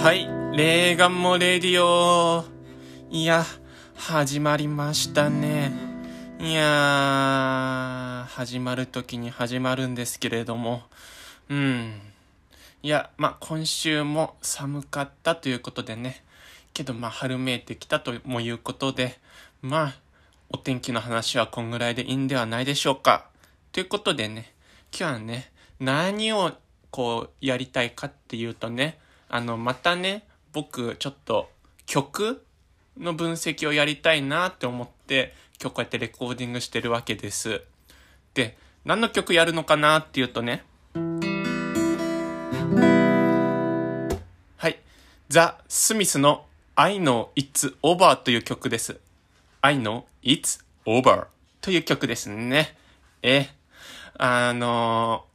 はい、レーガンもレディオ。いや、始まりましたね。いやー、始まる時に始まるんですけれども。うん。いや、まあ、今週も寒かったということでね。けど、まあ、春めいてきたともいうことで、まあ、お天気の話はこんぐらいでいいんではないでしょうか。ということでね、今日はね、何をこうやりたいかっていうとね、あの、またね、僕ちょっと曲の分析をやりたいなって思って、今日こうやってレコーディングしてるわけです。で、何の曲やるのかなっていうとね、はい。ザ・スミスの I know it's over という曲です。I know it's over という曲ですね。え、あのー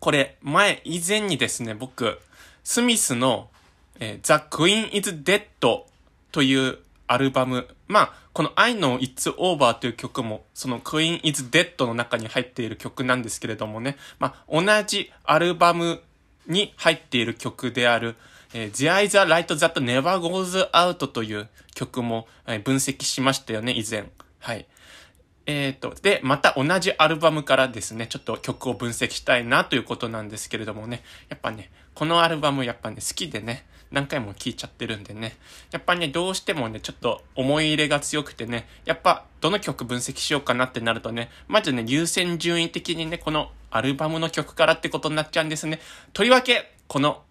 これ、前、以前にですね、僕、スミスの、えー The Queen is Dead というアルバム、まあ、この I know it's over という曲も、その Queen is Dead の中に入っている曲なんですけれどもね、まあ、同じアルバムに入っている曲である、えー There is a light that never goes out という曲も、えー分析しましたよね、以前。はい。えっ、と、で、また同じアルバムからですね、ちょっと曲を分析したいなということなんですけれどもね、やっぱね、このアルバムやっぱね、好きでね、何回も聴いちゃってるんでね、やっぱね、どうしてもね、ちょっと思い入れが強くてね、やっぱどの曲分析しようかなってなるとね、まずね、優先順位的にね、このアルバムの曲からってことになっちゃうんですね。とりわけ、この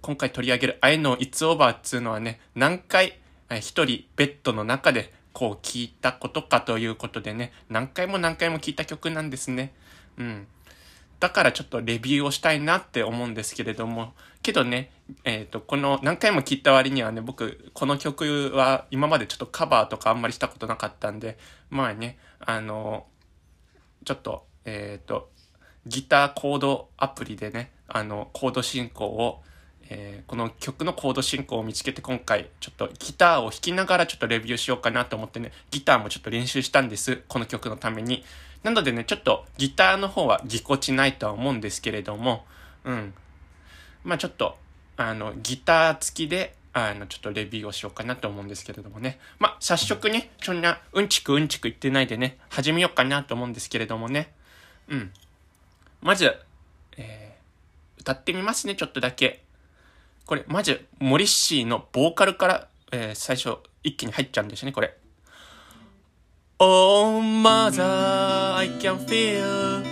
今回取り上げる I know it's over っつうのはね、何回一人ベッドの中でこう聞いたことかということでね、何回も何回も聞いた曲なんですね。うん。だからちょっとレビューをしたいなって思うんですけれども、けどね、えっ、と、この何回も聞いた割にはね、僕、この曲は今までちょっとカバーとかあんまりしたことなかったんで、まあね、あの、ちょっと、えっ、と、ギターコードアプリでね、あの、コード進行を、えーこの曲のコード進行を見つけて今回ちょっとギターを弾きながらちょっとレビューしようかなと思ってね、ギターもちょっと練習したんです。この曲のために。なのでね、ちょっとギターの方はぎこちないとは思うんですけれども、うん。まあちょっと、あの、ギター付きで、あの、ちょっとレビューをしようかなと思うんですけれどもね。まあ早速ね、そんなうんちくうんちく言ってないでね、始めようかなと思うんですけれどもね。うん。まず、えー歌ってみますね、ちょっとだけ。これ、まず、モリッシーのボーカルから、えー最初、一気に入っちゃうんですね、これ。Oh, mother, I can feel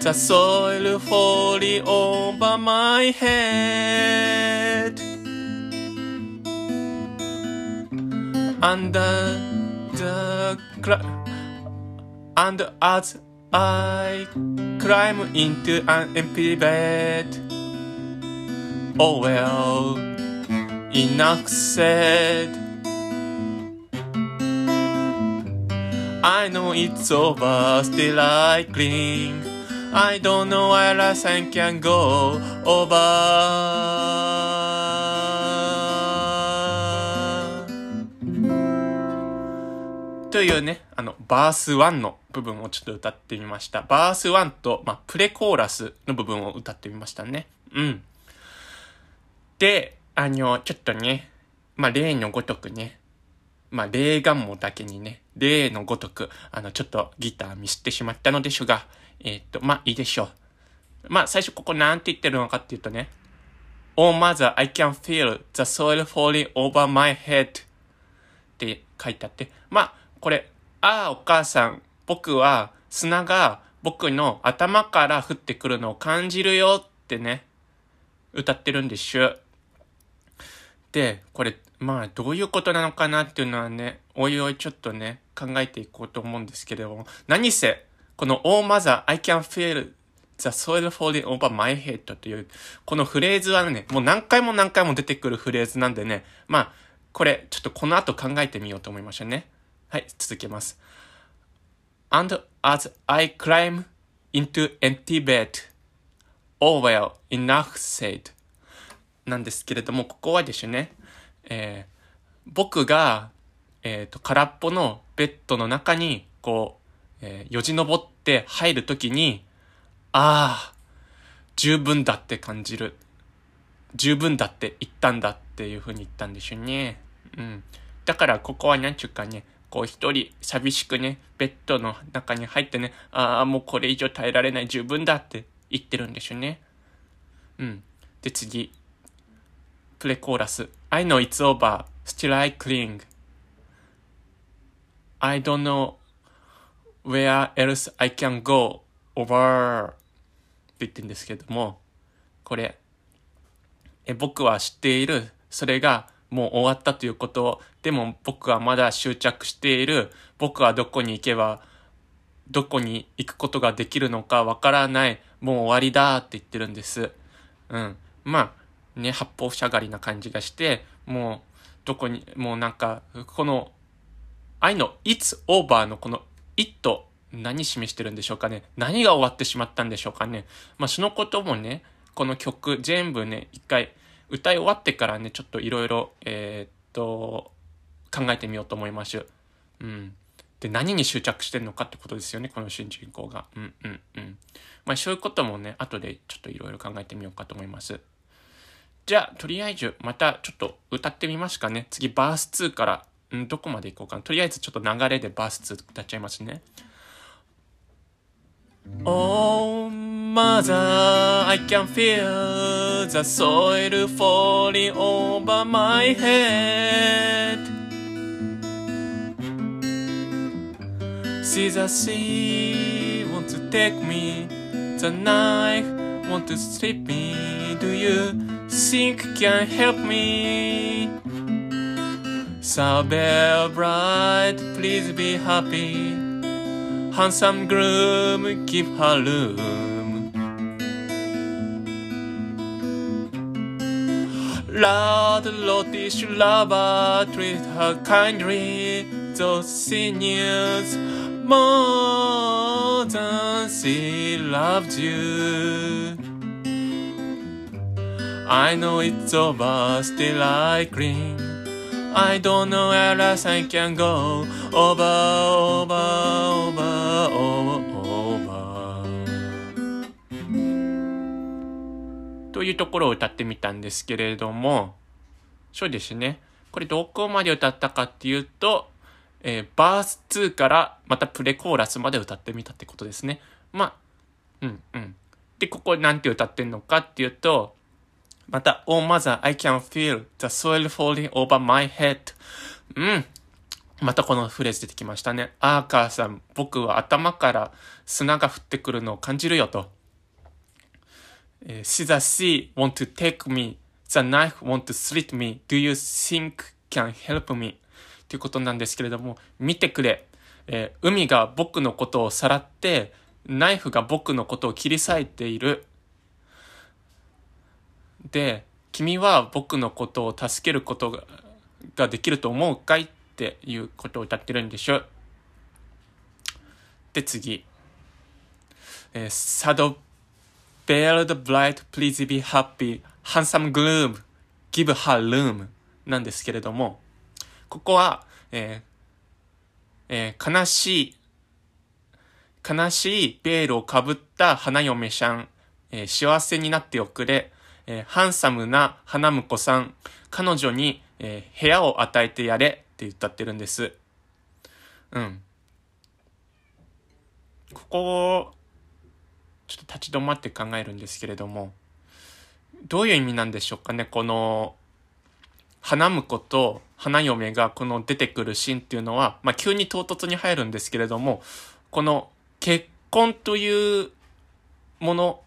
the soil falling over my head. Under the cl- and as I climb into an empty bed. Oh well, enough said. I know it's over, still I cling. I don't know where I can go over. というね、あの、バース1の部分をちょっと歌ってみました。バース1と、まあ、プレコーラスの部分を歌ってみましたね。うん。で、あの、ちょっとね、まあ、例のごとくね、まあ、例願もだけにね、例のごとく、あの、ちょっとギターミスってしまったのでしょうが、えーと、まあ、いいでしょう。まあ、最初ここなんて言ってるのかっていうとね、Oh mother, I can feel the soil falling over my head って書いてあって、まあ、これ、ああ、お母さん、僕は砂が僕の頭から降ってくるのを感じるよってね、歌ってるんでしゅ。これ、まあ、どういうことなのかなっていうのはね、おいおいちょっとね、考えていこうと思うんですけれども、何せ、この Oh mother, I can feel the soil falling over my head という、このフレーズはね、もう何回も何回も出てくるフレーズなんでね、まあ、これ、ちょっとこの後考えてみようと思いましたね。はい、続けます。And as I climb into empty bed, oh well, enough said. なんですけれども、ここはですね、えー僕が、えっ、と、空っぽのベッドの中に、こう、えーよじ登って入るときに、ああ、十分だって感じる。十分だって言ったんだっていうふうに言ったんでしょうね。うん。だからここはなんちゅうかね、こう一人寂しくね、ベッドの中に入ってね、ああ、もうこれ以上耐えられない十分だって言ってるんでしょうね。うん。で次、プレコーラス。I know it's over, still I cling. I don't know where else I can go over って言ってるんですけども、これ、え僕は知っている。それがもう終わったということ、でも僕はまだ執着している。僕はどこに行けば、どこに行くことができるのかわからない。もう終わりだって言ってるんです。うん。まあ、ね、八方塞がりな感じがして、もう、どこに、もうなんか、この、愛の It's over のこの It 何示してるんでしょうかね何が終わってしまったんでしょうかねまあそのこともね、この曲全部ね、一回歌い終わってからね、ちょっといろいろ、えー、っと、考えてみようと思います。うん。で、何に執着してるのかってことですよね、この主人公が。うんうんうん。まあそういうこともね、後でちょっといろいろ考えてみようかと思います。じゃあ、とりあえず、またちょっと歌ってみますかね。次、バース2から、んどこまで行こうかな。とりあえずちょっと流れでバース2歌っちゃいますね。Oh, mother, I can feel the soil falling over my head. See the sea want to take me, the knife want to strip me. Do you think can help me? Sabelle bright, please be happy handsome groom keep her room. Lord, Lottish lover treat her kindly, those seniors more than she loved you. I know it's over, still I cling. I don't know where else I can go. Over, over, over, over, over. というところを歌ってみたんですけれども、そうですね。これどこまで歌ったかっていうと、えー、バース2からまたプレコーラスまで歌ってみたってことですね。まあ、うんうん。で、ここなんて歌ってんのかっていうと、また、Oh mother, I can feel the soil falling over my head. うん。またこのフレーズ出てきましたね。あー母さん、僕は頭から砂が降ってくるのを感じるよと。え See the sea want to take me. The knife want to slit me. Do you think can help me? ということなんですけれども、見てくれ。えー、海が僕のことをさらって、ナイフが僕のことを切り裂いている。で、君は僕のことを助けることがができると思うかいっていうことを歌ってるんでしょ。で、次。えー、Saddle Bear the bright, please be happy, handsome gloom, give her room なんですけれども、ここは、えーえー、悲しい、悲しいベールをかぶった花嫁さん、えー、幸せになっておくれ、えー、ハンサムな花婿さん、彼女に、えー、部屋を与えてやれって歌ってるんです。うん。ここを、ちょっと立ち止まって考えるんですけれども、どういう意味なんでしょうかね、この、花婿と花嫁がこの出てくるシーンっていうのは、まあ、急に唐突に入るんですけれども、この結婚というもの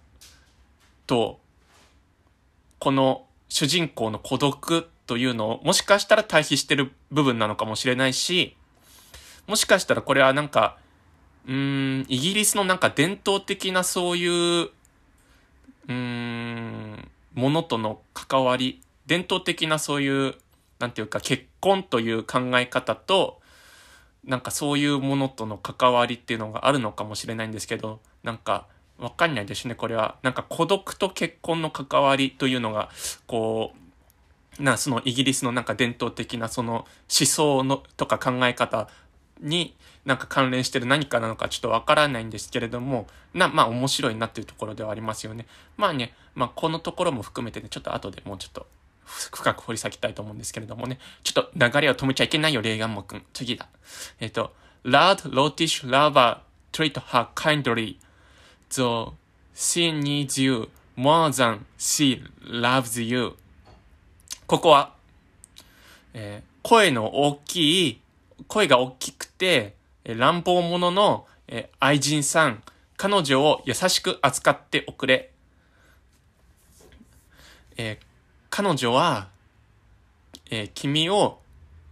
とこの主人公の孤独というのをもしかしたら対比してる部分なのかもしれないし、もしかしたらこれはなんか、うーん、イギリスのなんか伝統的なそういう、うーん、ものとの関わり、伝統的なそういう、なんていうか結婚という考え方と、なんかそういうものとの関わりっていうのがあるのかもしれないんですけど、なんか、わかんないですね、これは。なんか孤独と結婚の関わりというのが、こう、な、そのイギリスのなんか伝統的なその思想のとか考え方になんか関連してる何かなのかちょっとわからないんですけれども、な、まあ面白いなっていうところではありますよね。まあね、まあこのところも含めてね、ちょっと後でもうちょっと深く掘り下げたいと思うんですけれどもね。ちょっと流れを止めちゃいけないよ、レーガンモ君。次だ。えっ、ー、と、Loud Lotish Lover treat her kindly, though she needs you more than she loves you. ここは、えー、声の大きい、声が大きくて、乱暴者の、えー、愛人さん、彼女を優しく扱っておくれ。えー、彼女は、えー、君を、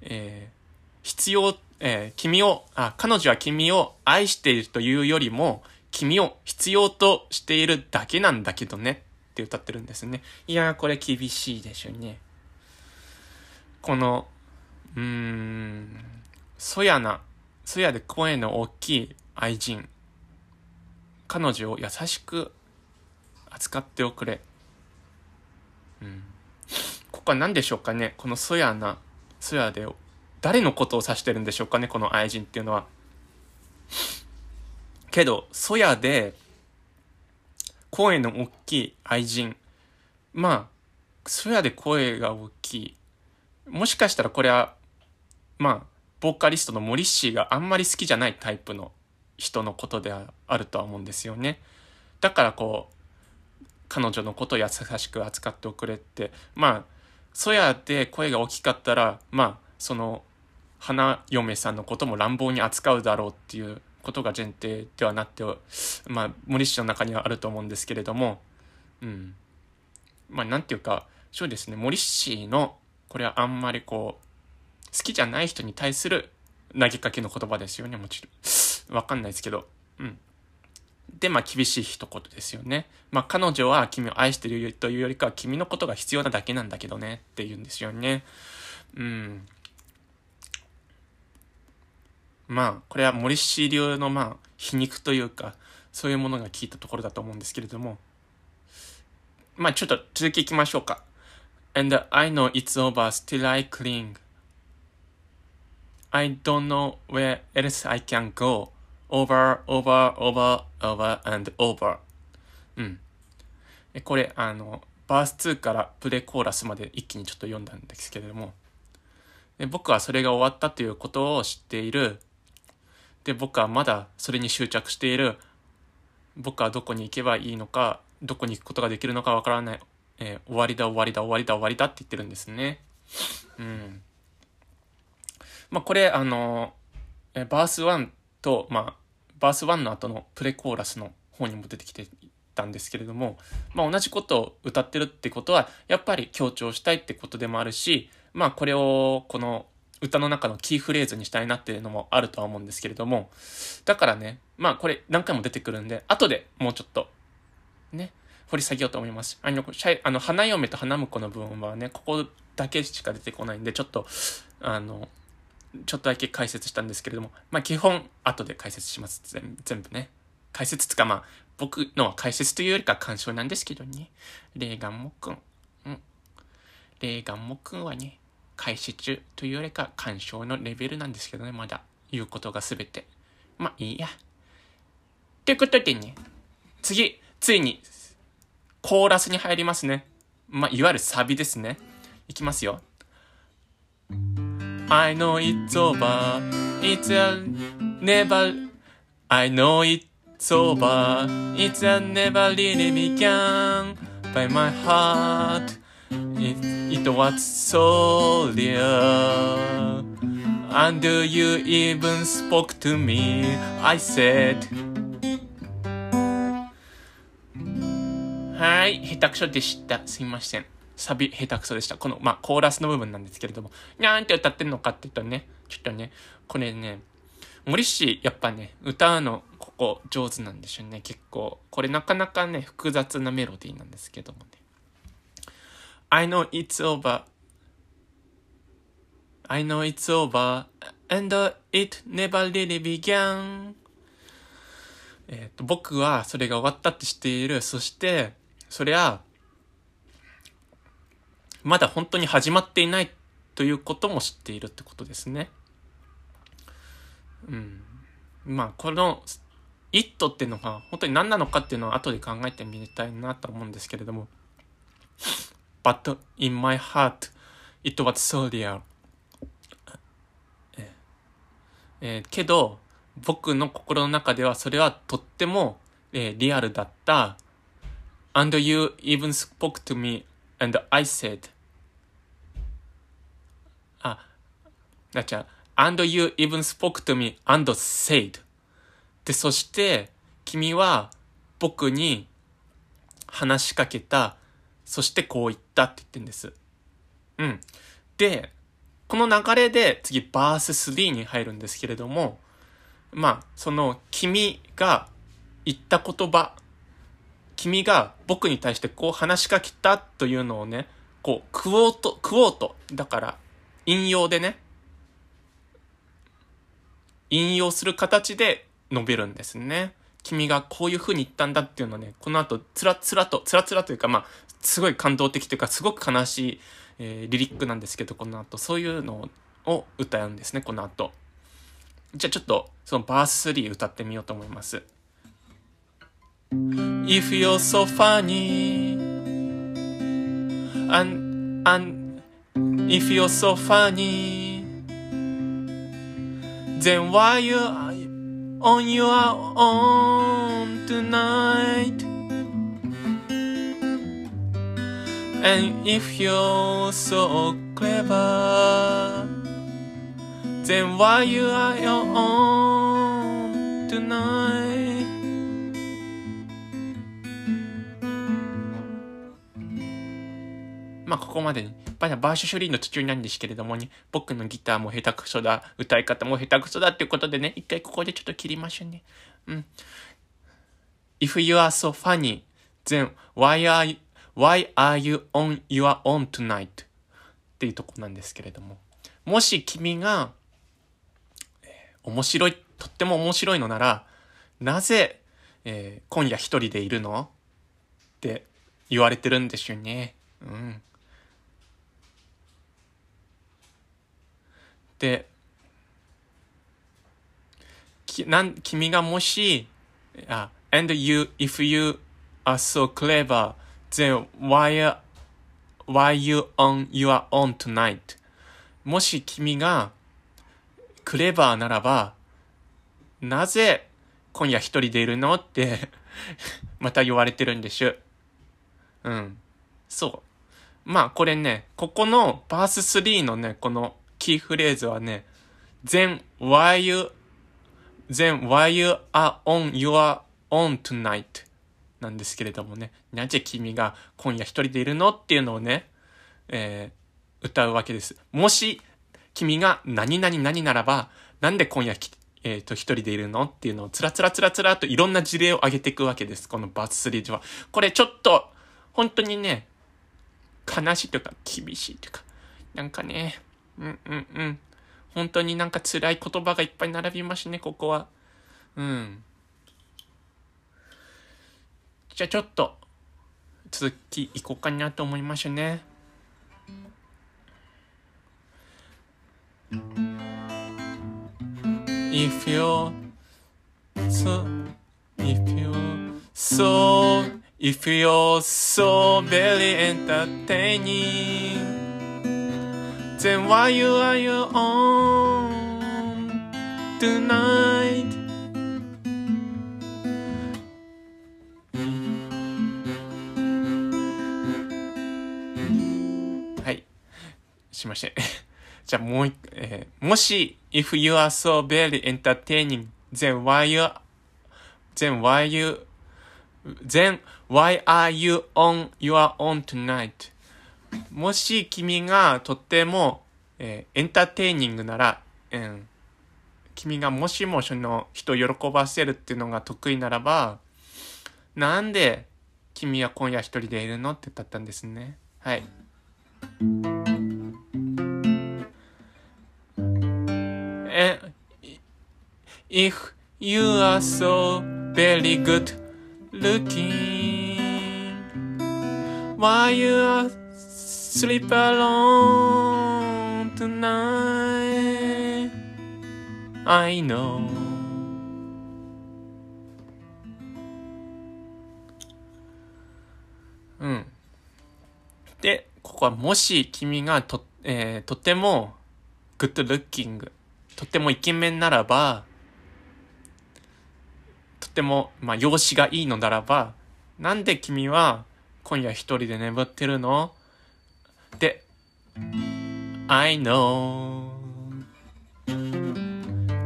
えー、必要、えー、君を、あ、彼女は君を愛しているというよりも、君を必要としているだけなんだけどねって歌ってるんですね。いやー、これ厳しいでしょうね。この、うーん、そやな、そやで声の大きい愛人。彼女を優しく扱っておくれ。うん。ここは何でしょうかね？このそやな、そやで、誰のことを指してるんでしょうかね？この愛人っていうのは。けど、そやで、声の大きい愛人。まあ、そやで声が大きい。もしかしたらこれは、まあ、ボーカリストのモリッシーがあんまり好きじゃないタイプの人のことであるとは思うんですよね。だからこう、彼女のことを優しく扱っておくれって、まあ、そやで声が大きかったら、まあ、その、花嫁さんのことも乱暴に扱うだろうっていうことが前提ではなって、まあ、森氏の中にはあると思うんですけれども、うん。まあ、なんていうか、そうですね、森氏の、これはあんまりこう、好きじゃない人に対する投げかけの言葉ですよね、もちろん。わかんないですけど。うん。で、まあ、厳しい一言ですよね。まあ、彼女は君を愛してるというよりかは君のことが必要なだけなんだけどねって言うんですよね。うん。まあ、これは森氏流のまあ、皮肉というか、そういうものが効いたところだと思うんですけれども。まあ、ちょっと続きいきましょうか。And I know it's over, still I cling. I don't know where else I can go. over, over, over, over, and over. うん。これ、あの、バース2からプレコーラスまで一気にちょっと読んだんですけれども、で僕はそれが終わったということを知っている。で、僕はまだそれに執着している。僕はどこに行けばいいのか、どこに行くことができるのかわからない。えー、終わりだ終わりだ終わりだ終わりだって言ってるんですね。うん。まあこれ、あの、えバース1と、まあ、バース1の後のプレコーラスの方にも出てきてたんですけれども、まあ、同じことを歌ってるってことは、やっぱり強調したいってことでもあるし、まあ、これを、この歌の中のキーフレーズにしたいなっていうのもあるとは思うんですけれども、だからね、まあ、これ何回も出てくるんで、後でもうちょっと、ね、掘り下げようと思います。あの、あの花嫁と花婿の部分はね、ここだけしか出てこないんで、ちょっと、あの、ちょっとだけ解説したんですけれども、まあ基本後で解説します。全部ね。解説つかまあ、僕のは解説というよりか干渉なんですけどね。レーガンモくん。うん。レーガンモくんはね、解説というよりか干渉のレベルなんですけどね、まだ。言うことがすべて。まあいいや。ということでね、次、ついに、コーラスに入りますね。まあ、いわゆるサビですね。いきますよ。I know it's over. It's a never. I know it's over. It's a never really began. By my heart, it, it was so real. And you even spoke to me? I said. はい、下手くそでした。すいません。サビ下手くそでした。この、まあ、コーラスの部分なんですけれども、にゃーんって歌ってんのかって言ったらね、ちょっとね、これね、森氏、やっぱね、歌うの、ここ、上手なんでしょうね、結構。これなかなかね、複雑なメロディーなんですけどもね。I know it's over. I know it's over. And it never really began. えっ、と、僕はそれが終わったって知っている。そして、そりゃ、まだ本当に始まっていないということも知っているってことですね。うん。まあ、この、it っていうのが本当に何なのかっていうのを後で考えてみたいなと思うんですけれども。But in my heart, it was so real. えーけど、僕の心の中ではそれはとっても、えーリアルだった。And you even spoke to me and I said, あ、なっちゃう。And you even spoke to me and said. で、そして、君は僕に話しかけた。そしてこう言ったって言ってんです。うん。で、この流れで次バース3に入るんですけれども、まあ、その君が言った言葉、君が僕に対してこう話しかけたというのをね、こう、クオート、クオート、だから、引用でね、引用する形で述べるんですね。君がこういう風に言ったんだっていうのをね、この後、つらつらと、つらつらというか、まあ、すごい感動的というか、すごく悲しい、えーリリックなんですけど、この後、そういうのを歌うんですね、この後。じゃあちょっと、そのバース3歌ってみようと思います。If you're so funny and, and if you're so funny then why you on your own tonight? And if you're so clever then why you are your own tonight? まあここまでに、バーシュシュリーの途中なんですけれどもね、僕のギターも下手くそだ、歌い方も下手くそだっていうことでね、一回ここでちょっと切りましょうね。うん。If you are so funny, then why are you, why are you on your own tonight? っていうとこなんですけれども。もし君が、えー面白い、とっても面白いのなら、なぜ、えー今夜一人でいるの？って言われてるんでしょうね。うん。で、きなん君がもし、あ、and you, if you are so clever, then why, why you on your own tonight? もし君がクレバーならば、なぜ今夜一人でいるのってまた言われてるんでしゅ。うん。そう。まあこれね、ここのバース3のね、このキーフレーズはね、then why you, then why you are on your own tonight なんですけれどもね、なぜ君が今夜一人でいるの？っていうのをね、えー歌うわけです。もし君が何々何ならば、なんで今夜えっ、と、一人でいるの？っていうのをつらつらつらつらといろんな事例を挙げていくわけです。このバース3では。これちょっと、本当にね、悲しいというか、厳しいというか、なんかね、うんうんうん。本当になんか辛い言葉がいっぱい並びますね、ここは。うん。じゃあちょっと、続きいこうかなと思いますね。If you're so, if you're so, if you're so very entertaining, then why you are your own tonight? しまして。じゃあもう一、えーもし、if you are so very entertaining, then why you, then why you, then why are you on your own tonight? もし君がとっても、えーエンターテイニングなら、うん、君がもしもその人を喜ばせるっていうのが得意ならば、なんで君は今夜一人でいるのって歌ったんですね。はい。Eh, if you are so very good looking, why you are sleep alone tonight? I know. Mm. ここはもし君がと,、えー、とてもグッドルッキングとてもイケメンならばとても、まあ、容姿がいいのならばなんで君は今夜一人で眠ってるの？で I know.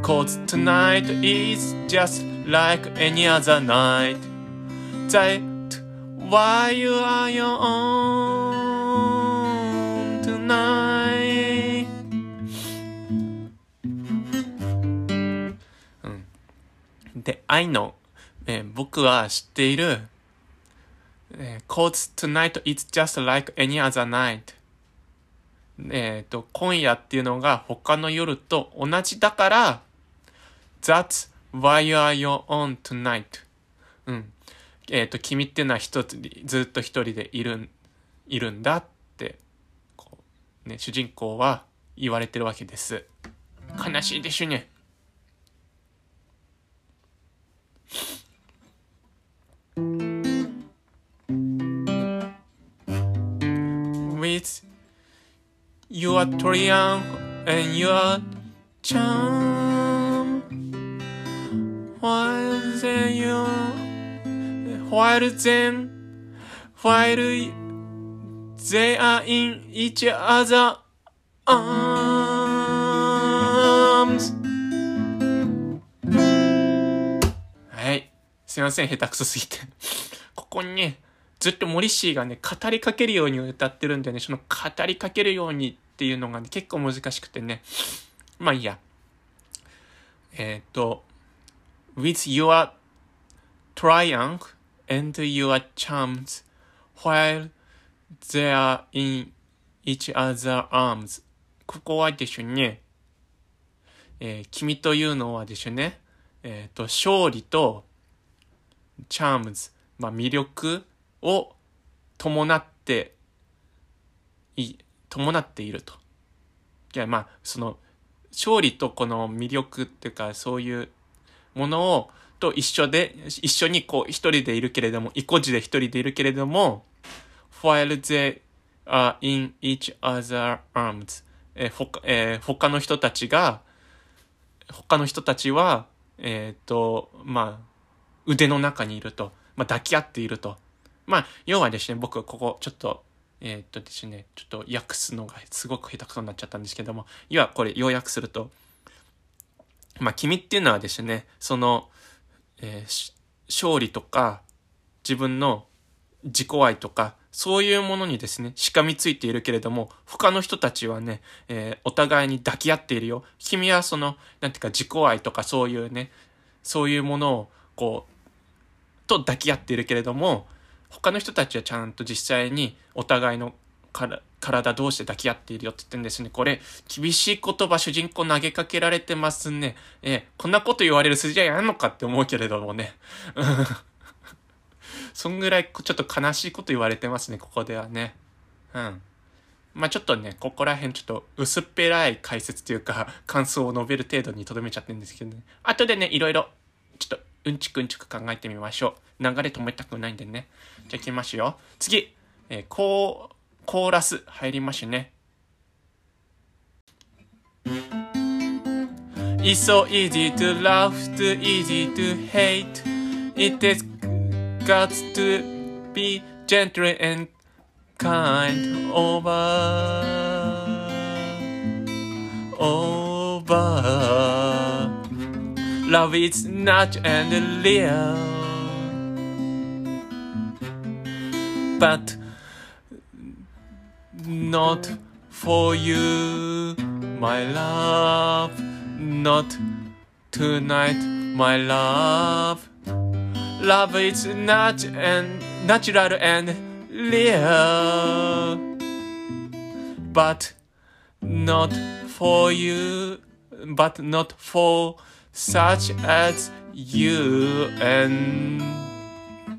Cause tonight is just like any other night. That why you are your own? で I know、えー、僕は知っている、えー、Cause tonight is just like any other night えっ、と、今夜っていうのが他の夜と同じだから、That's why you are your own tonight. うん。えっ、ー、と、君っていうのは一つ、ずっと一人でいる、いるんだって、こう、ね、主人公は言われてるわけです。悲しいでしょね。With your triumph and your charm. While then you, while then, while they are in each other arms. すいません、下手くそすぎて。ここにね、ずっとモリシーがね、語りかけるように歌ってるんでね、その語りかけるようにっていうのがね、結構難しくてね。まあいいや。えっ、ー、と、with your triumph and your charms while they are in each other arms ここはでしょね、えー、君というのはでしょね、えっ、ー、と、勝利と、チャームズ、まあ魅力を伴ってい、伴っていると。いや、まあ、その、勝利とこの魅力っていうか、そういうものを、と一緒で、一緒にこう、一人でいるけれども、意固地で一人でいるけれども、while they are in each other arms えー、他、えー、他の人たちが、他の人たちは、えっ、ー、と、まあ、腕の中にいると、まあ、抱き合っていると。まあ、要はですね、僕ここ、ちょっと、えー、っとですね、ちょっと訳すのがすごく下手くそになっちゃったんですけども、要はこれ要約すると、まあ、君っていうのはですね、その、えー、勝利とか、自分の自己愛とか、そういうものにですね、しかみついているけれども、他の人たちはね、えー、お互いに抱き合っているよ。君はその、なんていうか自己愛とかそういうね、そういうものを、こう、と抱き合っているけれども、他の人たちはちゃんと実際にお互いの体同士で抱き合っているよって言ってんですね。これ、厳しい言葉主人公投げかけられてますね。えこんなこと言われる筋合いあんのかって思うけれどもね。そんぐらいちょっと悲しいこと言われてますね、ここではね。うん。まあちょっとね、ここら辺ちょっと薄っぺらい解説というか、感想を述べる程度に留めちゃってるんですけどね。後でね、いろいろ、ちょっとうんちくんちく考えてみましょう。流れ止めたくないんでね。じゃあ行きますよ。次、えー、コー、コーラス入りますね。It's so easy to love, too easy to hate. It has got to be gentle and kind over, over. Love is not and real, but not for you, my love, not tonight, my love. Love is not and natural and real, but not for you, but not for such as you and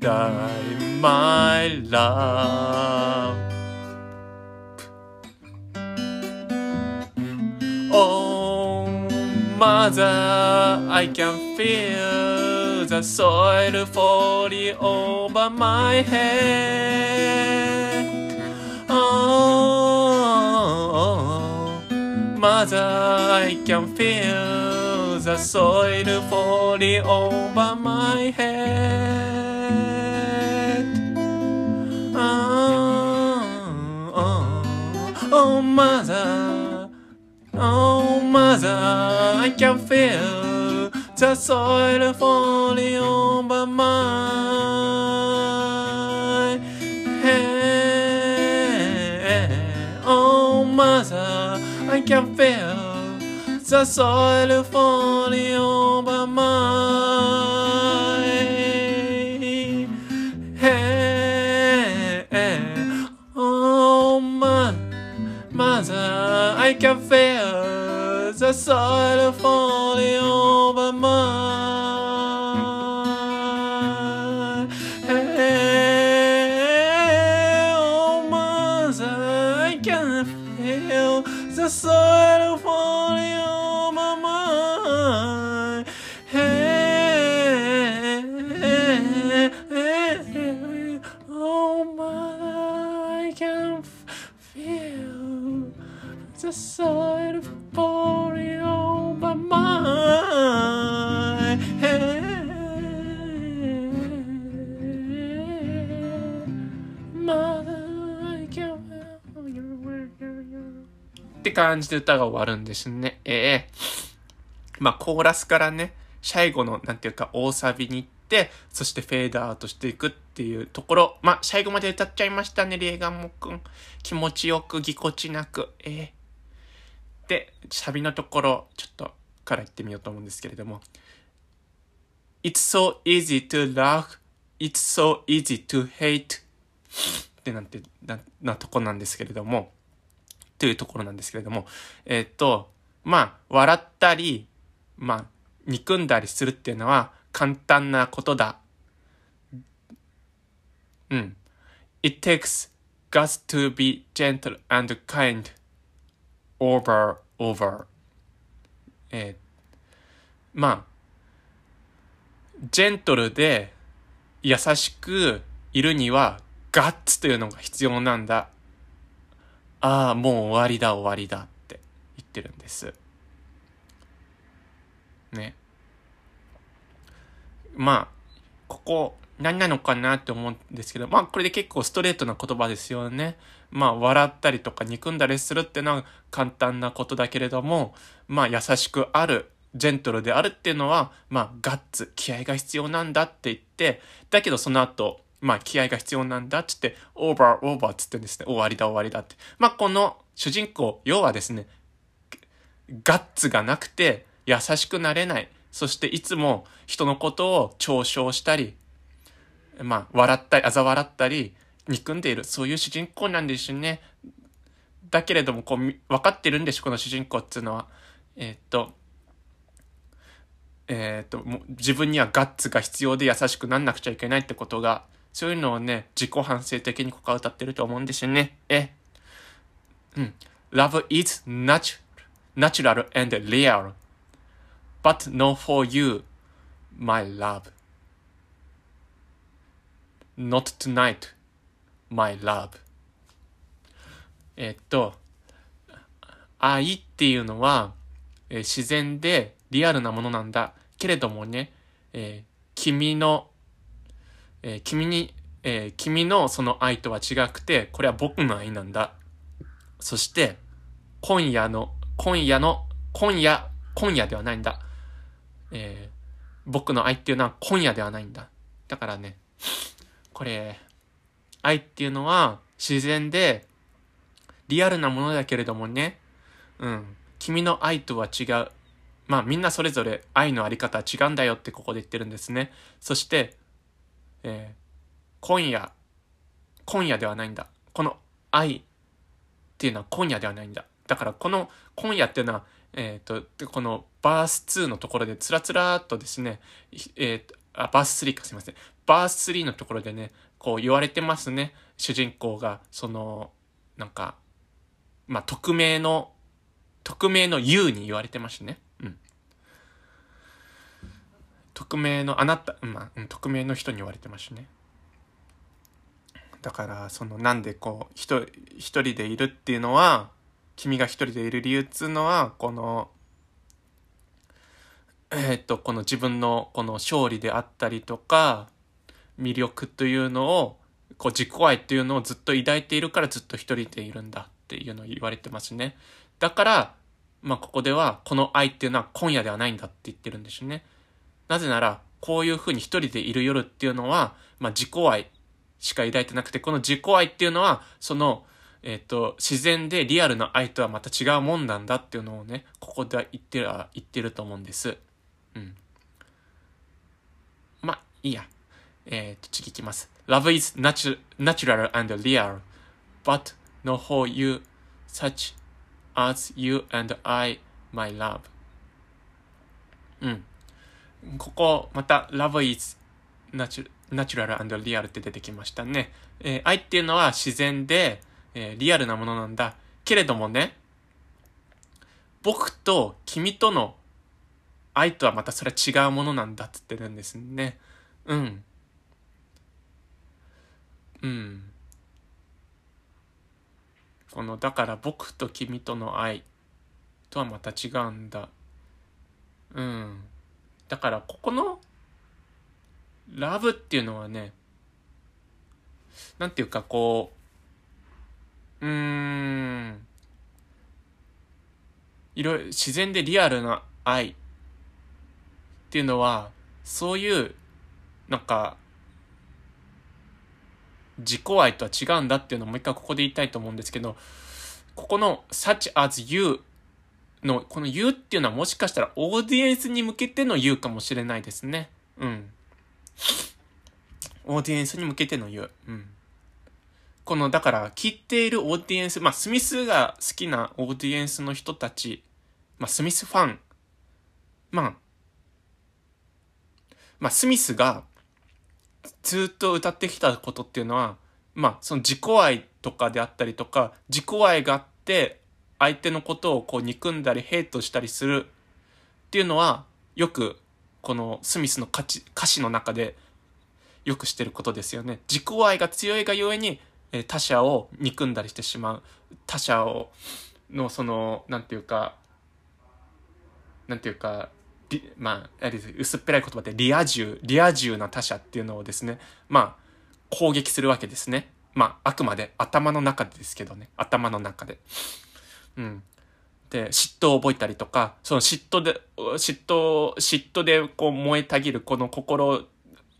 I, my love. Oh, Mother, I can feel the soil falling over my head. Oh, Mother, I can feel the soil falling over my head. Oh, oh, oh, Mother, oh, Mother, I can feel the soil falling over feel the soil falling over my head. Oh, my mother, I can feel the soil falling 感じで歌が終わるんですね。ええまあ、コーラスからね、最後の、なんていうか、大サビに行って、そしてフェードアウトしていくっていうところ。まあ、最後まで歌っちゃいましたね、リエガンモくん。気持ちよく、ぎこちなく。ええで、サビのところ、ちょっと、から言ってみようと思うんですけれども。It's so easy to love, it's so easy to hate. ってなんて、な、なとこなんですけれども。というところなんですけれども、えーっと、まあ、笑ったり、まあ、憎んだりするっていうのは簡単なことだ。うん。It takes guts to be gentle and kind over, over. えーまあ、ジェントルで優しくいるにはガッツというのが必要なんだ。ああ、もう終わりだ終わりだって言ってるんです。ね。まあ、ここ何なのかなって思うんですけど、まあこれで結構ストレートな言葉ですよね。まあ笑ったりとか憎んだりするっていうのは簡単なことだけれども、まあ優しくある、ジェントルであるっていうのは、まあガッツ、気合が必要なんだって言って、だけどその後、まあ気合が必要なんだって言って、オーバーオーバーっつってんですね。終わりだ終わりだって。まあこの主人公、要はですね、ガッツがなくて優しくなれない。そしていつも人のことを嘲笑したり、まあ笑ったり、嘲笑ったり、憎んでいる。そういう主人公なんですよね。だけれども、こう、分かってるんでしょ、この主人公っていうのは。えーっと、えーっと、自分にはガッツが必要で優しくなんなくちゃいけないってことが、そういうのをね、自己反省的にここは歌ってると思うんですよね。え？うん。Love is natural, natural and real, but not for you, my love. Not tonight, my love. えっと、愛っていうのは、えー自然でリアルなものなんだ。けれどもね、えー君の、えー君に、えー君のその愛とは違くて、これは僕の愛なんだ。そして、今夜の、今夜の、今夜、今夜ではないんだ。えー僕の愛っていうのは今夜ではないんだ。だからね、これ、愛っていうのは自然でリアルなものだけれどもね、うん、君の愛とは違う。まあみんなそれぞれ愛のあり方は違うんだよってここで言ってるんですね。そして、えー今夜、今夜ではないんだ。この愛っていうのは今夜ではないんだ。だからこの今夜っていうのは、えっ、と、このバース2のところでつらつらっとですね、えーとあ、バース3かすいません。バース3のところでね、こう言われてますね。主人公が、その、なんか、まあ、匿名の、匿名の U に言われてましたね。匿名のあなた、まあ、匿名の人に言われてましたね。だからそのなんでこう一人でいるっていうのは君が一人でいる理由っつうのはこのえっとこの自分のこの勝利であったりとか魅力というのをこう自己愛っていうのをずっと抱いているからずっと一人でいるんだっていうのを言われてますね。だから、まあここではこの愛っていうのは今夜ではないんだって言ってるんですね。なぜなら、こういうふうに一人でいる夜っていうのは、まあ自己愛しか抱いてなくて、この自己愛っていうのは、その、えっ、ー、と、自然でリアルな愛とはまた違うもんなんだっていうのをね、ここでは言ってる、言ってると思うんです。うん。まあ、いいや。えっ、ー、と、次いきます。Love is natu natural and real, but no for you such as you and I, my love. うん。ここ、また、Love is natural ナチュラルリアルって出てきましたね。えー、愛っていうのは自然で、えー、リアルなものなんだ。けれどもね、僕と君との愛とはまたそれは違うものなんだって言ってるんですね。うん。うん。この、だから僕と君との愛とはまた違うんだ。うん。だからここのラブっていうのはね、なんていうかこう、うーん、いろいろ自然でリアルな愛っていうのは、そういう、なんか、自己愛とは違うんだっていうのをもう一回ここで言いたいと思うんですけど、ここの such as you の、この you っていうのはもしかしたらオーディエンスに向けての you かもしれないですね。うん。オーディエンスに向けての言う。うん。この、だから、聞いているオーディエンス、まあ、スミスが好きなオーディエンスの人たち、まあ、スミスファン、まあ、まあ、スミスがずっと歌ってきたことっていうのは、まあ、その自己愛とかであったりとか、自己愛があって、相手のことをこう憎んだりヘイトしたりするっていうのは、よくこのスミスの歌詞歌詞の中でよくしてることですよね。自己愛が強いがゆえに、え他者を憎んだりしてしまう。他者を、のその、なんていうか、なんていうか、まあ、薄っぺらい言葉でリア充、リア充な他者っていうのをですね、まあ、攻撃するわけですね。まあ、あくまで頭の中でですけどね。頭の中で。うん。で、嫉妬を覚えたりとか、その嫉妬で、嫉妬、嫉妬でこう燃えたぎるこの心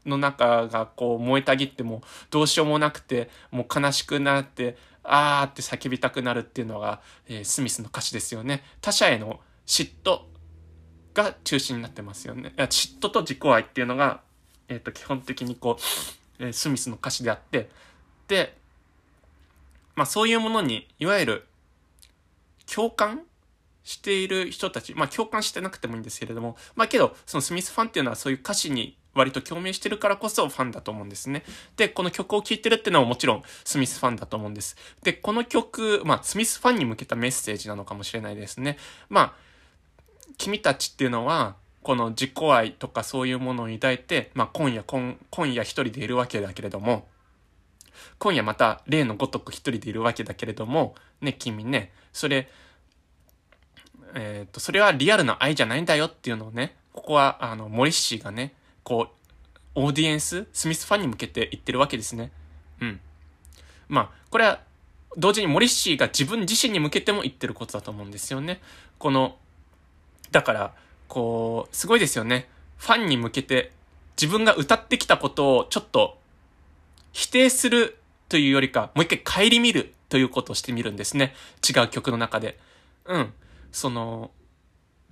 の中がこう燃えたぎってもどうしようもなくて、もう悲しくなって、あーって叫びたくなるっていうのが、えー、スミスの歌詞ですよね。他者への嫉妬が中心になってますよね。いや嫉妬と自己愛っていうのが、えっ、ー、と、基本的にこう、えー、スミスの歌詞であって、で、まあそういうものに、いわゆる共感している人たち、まあ共感してなくてもいいんですけれども、まあけど、そのスミスファンっていうのはそういう歌詞に割と共鳴してるからこそファンだと思うんですね。で、この曲を聴いてるっていうのはもちろんスミスファンだと思うんです。で、この曲、まあ、スミスファンに向けたメッセージなのかもしれないですね。まあ、君たちっていうのは、この自己愛とかそういうものを抱いて、まあ、今夜、今今夜一人でいるわけだけれども、今夜また例のごとく一人でいるわけだけれども、ね、君ね、それ、えっ、と、それはリアルな愛じゃないんだよっていうのをね、ここは、あの、モリッシーがね、こう、オーディエンス、スミスファンに向けて言ってるわけですね。うん。まあ、これは、同時にモリッシーが自分自身に向けても言ってることだと思うんですよね。この、だから、こう、すごいですよね。ファンに向けて、自分が歌ってきたことをちょっと、否定するというよりか、もう一回顧みるということをしてみるんですね。違う曲の中で。うん。その、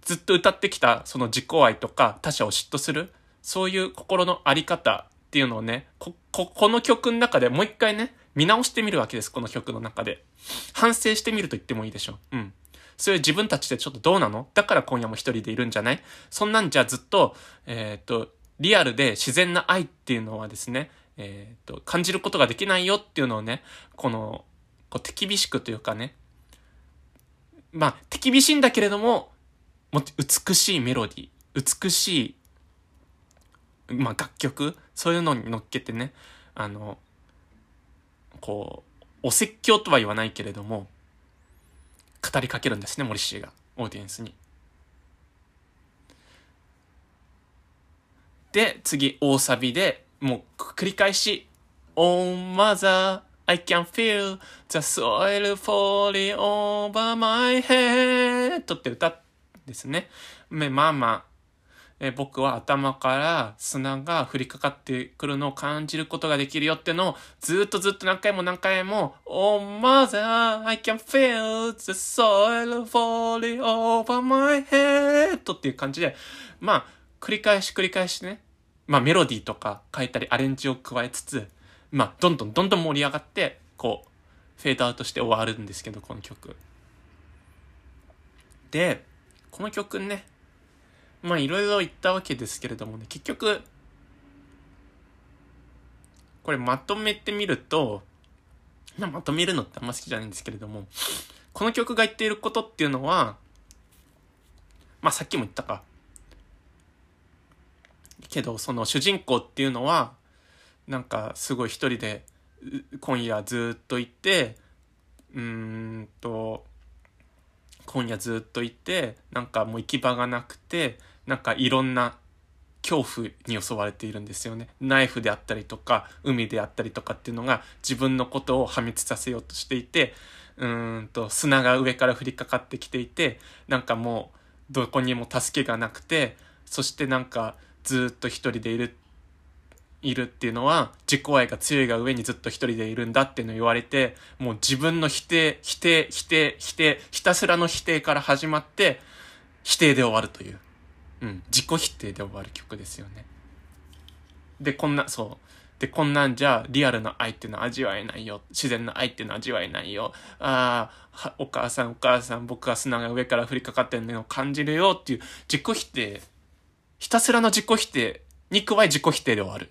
ずっと歌ってきたその自己愛とか他者を嫉妬するそういう心のあり方っていうのをね、こ、こ、この曲の中でもう一回ね、見直してみるわけです、この曲の中で。反省してみると言ってもいいでしょう。うん。そういう自分たちでちょっとどうなの？だから今夜も一人でいるんじゃない？そんなんじゃずっと、えっ、と、リアルで自然な愛っていうのはですね、えっ、と、感じることができないよっていうのをね、この、こう手厳しくというかね、まあ、手厳しいんだけれども、も美しいメロディー、美しいまあ楽曲、そういうのに乗っけてね、あの、こう、お説教とは言わないけれども、語りかけるんですね、モリシーが、オーディエンスに。で、次、大サビで、もう繰り返し、Oh mother, I can feel the soil falling over my head. って歌ですね。ママ、え僕は頭から砂が降りかかってくるのを感じることができるよってのをずっとずっと何回も何回も Oh mother, I can feel the soil falling over my head. っていう感じで、まあ、繰り返し繰り返しね、まあメロディーとか変えたりアレンジを加えつつ、まあどんどんどんどん盛り上がって、こう、フェードアウトして終わるんですけど、この曲。で、この曲ね、まあいろいろ言ったわけですけれどもね、結局、これまとめてみると、まあ、まとめるのってあんま好きじゃないんですけれども、この曲が言っていることっていうのは、まあさっきも言ったか。けど、その主人公っていうのは、なんかすごい一人で今夜ずっといて、うんと、今夜ずっといて、なんかもう行き場がなくて、なんかいろんな恐怖に襲われているんですよね。ナイフであったりとか、海であったりとかっていうのが自分のことを破滅させようとしていて、うんと砂が上から降りかかってきていて、なんかもうどこにも助けがなくて、そしてなんかずっと一人でいる、いるっていうのは自己愛が強いが上にずっと一人でいるんだっていうのを言われて、もう自分の否定、否定、否定、否定、ひたすらの否定から始まって、否定で終わるという。うん、自己否定で終わる曲ですよね。で、こんな、そう。で、こんなんじゃ、リアルな愛っていうのは味わえないよ。自然な愛っていうのは味わえないよ。ああ、お母さん、お母さん、僕は砂が上から降りかかってるのを感じるよっていう自己否定。ひたすらの自己否定に加え自己否定で終わる。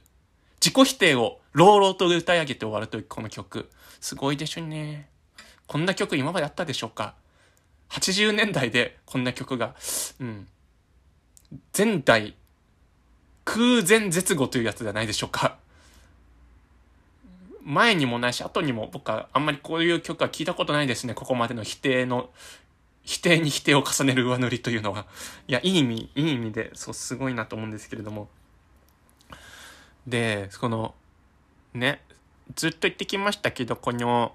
自己否定を朗々と歌い上げて終わるというこの曲。すごいでしょうね。こんな曲今まであったでしょうか ?80 年代でこんな曲が、うん。前代空前絶後というやつじゃないでしょうか。前にもないし、後にも僕はあんまりこういう曲は聞いたことないですね。ここまでの否定の、否定に否定を重ねる上塗りというのは。いや、いい意味、いい意味で、そう、すごいなと思うんですけれども。で、この、ね、ずっと言ってきましたけど、この、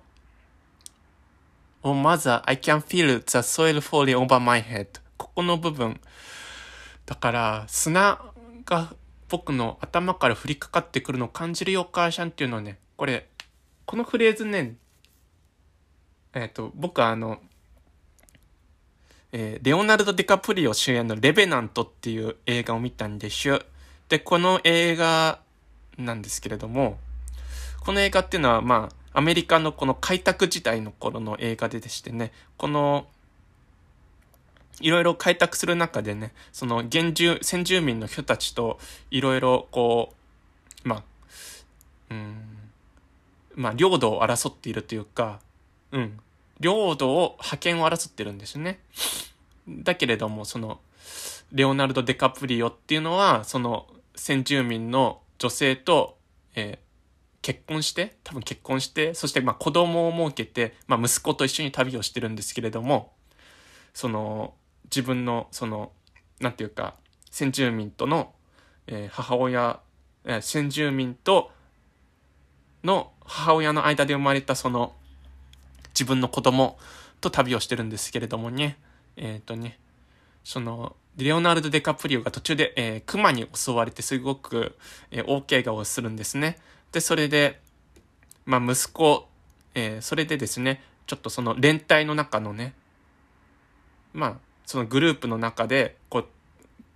Oh mother, I can feel the soil falling over my head. ここの部分。だから砂が僕の頭から降りかかってくるのを感じるよお母ちゃんっていうのはねこれこのフレーズねえっ、ー、と僕はあのえー、レオナルド・ディカプリオ主演のレベナントっていう映画を見たんでしゅ。で、この映画なんですけれども、この映画っていうのは、まあ、アメリカのこの開拓時代の頃の映画ででしてね、このいろいろ開拓する中でね、その原住、先住民の人たちといろいろこう、まあ、うん、まあ、領土を争っているというか、うん、領土を、覇権を争ってるんですね。だけれども、その、レオナルド・デカプリオっていうのは、その、先住民の女性と、えー、結婚して、多分結婚して、そしてまあ子供を設けて、まあ息子と一緒に旅をしてるんですけれども、その、自分のそのなんていうか先住民との、えー、母親、えー、先住民との母親の間で生まれたその自分の子供と旅をしてるんですけれどもね。えっ、ー、とねそのレオナルド・デカプリオが途中で、えー、熊に襲われてすごく、えー、大怪我をするんですね。で、それで、まあ、息子、えー、それでですね、ちょっとその連帯の中のね、まあ、そのグループの中でこう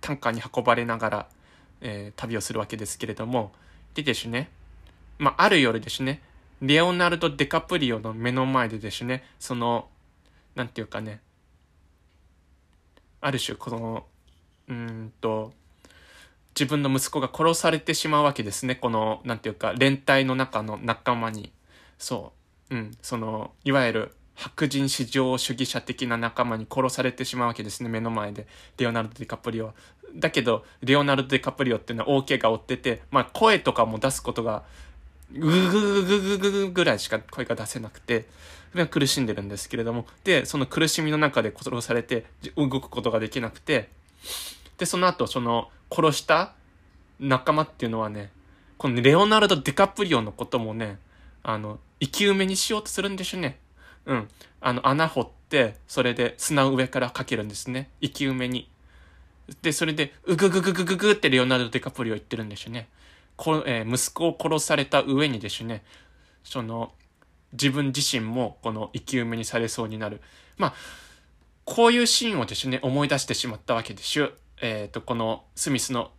担架に運ばれながら、えー、旅をするわけですけれどもでですね、まあ、ある夜ですねレオナルド・デカプリオの目の前でですねそのなんていうかねある種このうんと、自分の息子が殺されてしまうわけですね。この、なんていうか、連帯の中の仲間に。そう。うん。その、いわゆる白人至上主義者的な仲間に殺されてしまうわけですね。目の前で。レオナルド・ディカプリオ。だけど、レオナルド・ディカプリオっていうのは大怪我を負ってて、まあ声とかも出すことが、ぐぐぐぐぐぐぐらいしか声が出せなくて、苦しんでるんですけれども、で、その苦しみの中で殺されて、動くことができなくて、で、その後、その、殺した仲間っていうのはね、このレオナルド・ディカプリオのこともね、あの、生き埋めにしようとするんでしょね。うん。あの、穴掘って、それで砂上からかけるんですね。生き埋めに。で、それで、うぐぐぐぐぐぐってレオナルド・デカプリオ言ってるんでしょうね。こえー、息子を殺された上にですね、その、自分自身もこの生き埋めにされそうになる。まあ、こういうシーンをですね、思い出してしまったわけでしゅ。えっ、ー、と、このスミスの、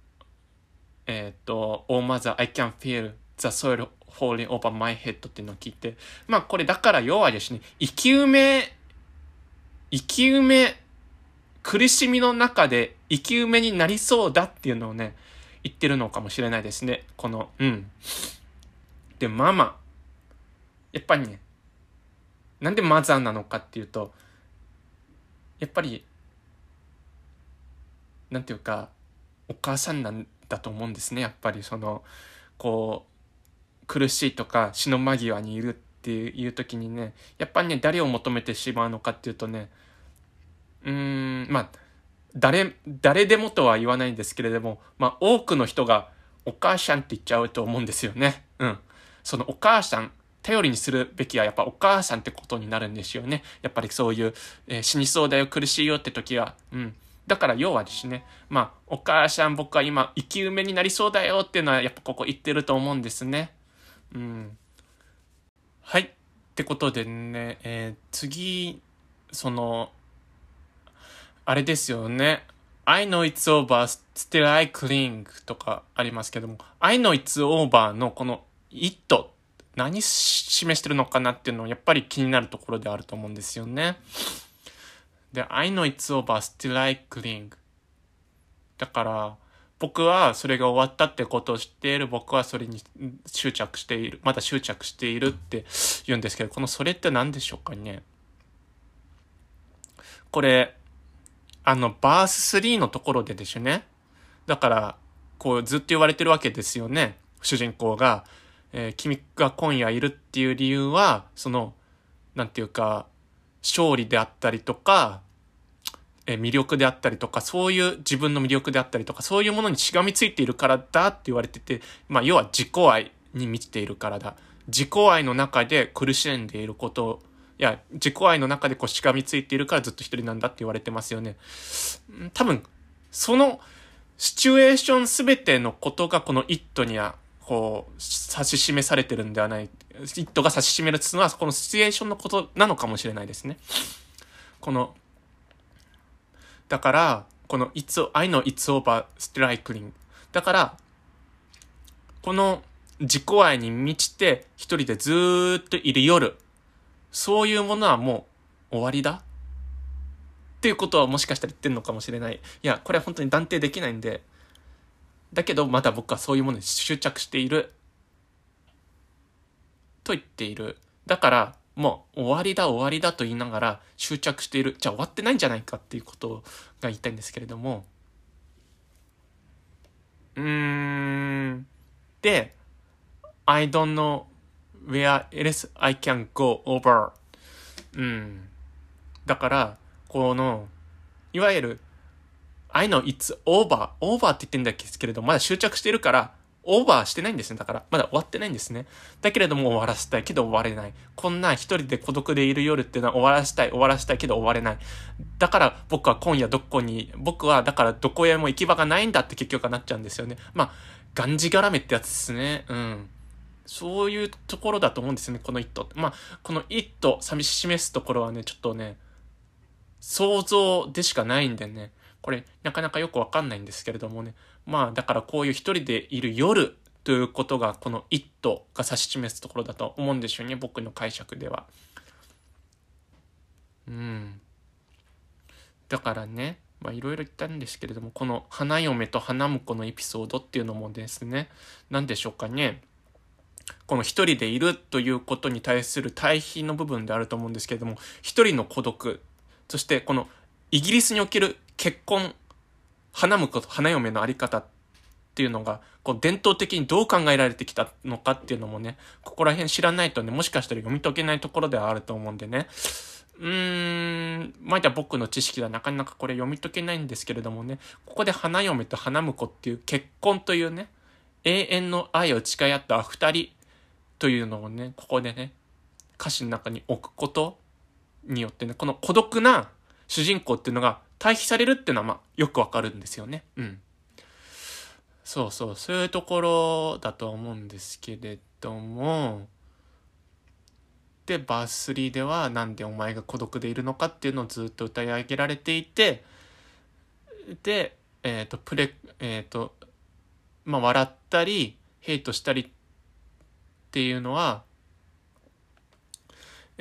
えっ、ー、と、Oh Mother, I can feel the soil falling over my head っていうのを聞いて、まあこれだから要はですね、生き埋め、生き埋め、苦しみの中で生き埋めになりそうだっていうのをね、言ってるのかもしれないですね。この、うん。で、ママ。やっぱりね、なんでマザーなのかっていうと、やっぱり、なんていうか、お母さんなんだと思うんですね。やっぱりその、こう、苦しいとか死の間際にいるっていう時にね、やっぱりね、誰を求めてしまうのかっていうとね、うーん、まあ、誰、誰でもとは言わないんですけれども、まあ、多くの人がお母さんって言っちゃうと思うんですよね。うん。そのお母さん、頼りにするべきはやっぱお母さんってことになるんですよね。やっぱりそういう、えー、死にそうだよ、苦しいよって時は。うん。だから要はですね、まあ、お母さん僕は今生き埋めになりそうだよっていうのはやっぱここ言ってると思うんですね。うん。はい。ってことでね、えー、次、その、あれですよね。I know it's over, still I cling とかありますけども、I know it's over のこの it 何示してるのかなっていうのはやっぱり気になるところであると思うんですよね。で、I know it's over, still I cling. だから、僕はそれが終わったってことを知っている僕はそれに執着している。まだ執着しているって言うんですけど、このそれって何でしょうかね。これ、あの、バース3のところでですね。だから、こうずっと言われてるわけですよね。主人公が、えー、君が今夜いるっていう理由は、その、なんていうか、勝利であったりとか、え、魅力であったりとか、そういう自分の魅力であったりとか、そういうものにしがみついているからだって言われてて、まあ、要は自己愛に満ちているからだ。自己愛の中で苦しんでいることいや、自己愛の中でこうしがみついているからずっと一人なんだって言われてますよね。多分、そのシチュエーションすべてのことがこのイットにはこう、指し示されてるんではない、イットが指し示すのは、このシチュエーションのことなのかもしれないですね。この、だから、この It's, I know it's over striking. だから、この自己愛に満ちて一人でずーっといる夜、そういうものはもう終わりだ？っていうことはもしかしたら言ってんのかもしれない。いや、これは本当に断定できないんで、だけどまだ僕はそういうものに執着している。と言っている。だから、もう終わりだ終わりだと言いながら執着している。じゃあ終わってないんじゃないかっていうことが言いたいんですけれども。うーん。で、I don't know where else I can go over. うん。だから、この、いわゆる I know it's over. over って言ってんですけど、まだ執着してるから、オーバーしてないんですね。だから、まだ終わってないんですね。だけれども終わらせたいけど終われない。こんな一人で孤独でいる夜っていうのは終わらせたい、終わらせたいけど終われない。だから僕は今夜どこに、僕はだからどこへも行き場がないんだって結局はなっちゃうんですよね。まあ、がんじがらめってやつですね。うん。そういうところだと思うんですよね、この一途。まあ、この一途、寂し示すところはね、ちょっとね、想像でしかないんでね。これなかなかよくわかんないんですけれどもね。まあだからこういう一人でいる夜ということがこの一途が指し示すところだと思うんですよね。僕の解釈では。うん。だからね、まあいろいろ言ったんですけれども、この花嫁と花婿のエピソードっていうのもですね、何でしょうかね。この一人でいるということに対する対比の部分であると思うんですけれども、一人の孤独、そしてこのイギリスにおける結婚、花婿と花嫁のあり方っていうのが、こう伝統的にどう考えられてきたのかっていうのもね、ここら辺知らないとね、もしかしたら読み解けないところではあると思うんでね。うーん、まだ僕の知識ではなかなかこれ読み解けないんですけれどもね、ここで花嫁と花婿っていう結婚というね、永遠の愛を誓い合った二人というのをね、ここでね、歌詞の中に置くことによってね、この孤独な主人公っていうのが対比されるっていうのはまあよくわかるんですよね。うん。そうそう、そういうところだと思うんですけれども、で、バース3ではなんでお前が孤独でいるのかっていうのをずっと歌い上げられていて、で、えっ、ー、と、プレ、えっ、ー、と、まあ、笑ったり、ヘイトしたりっていうのは、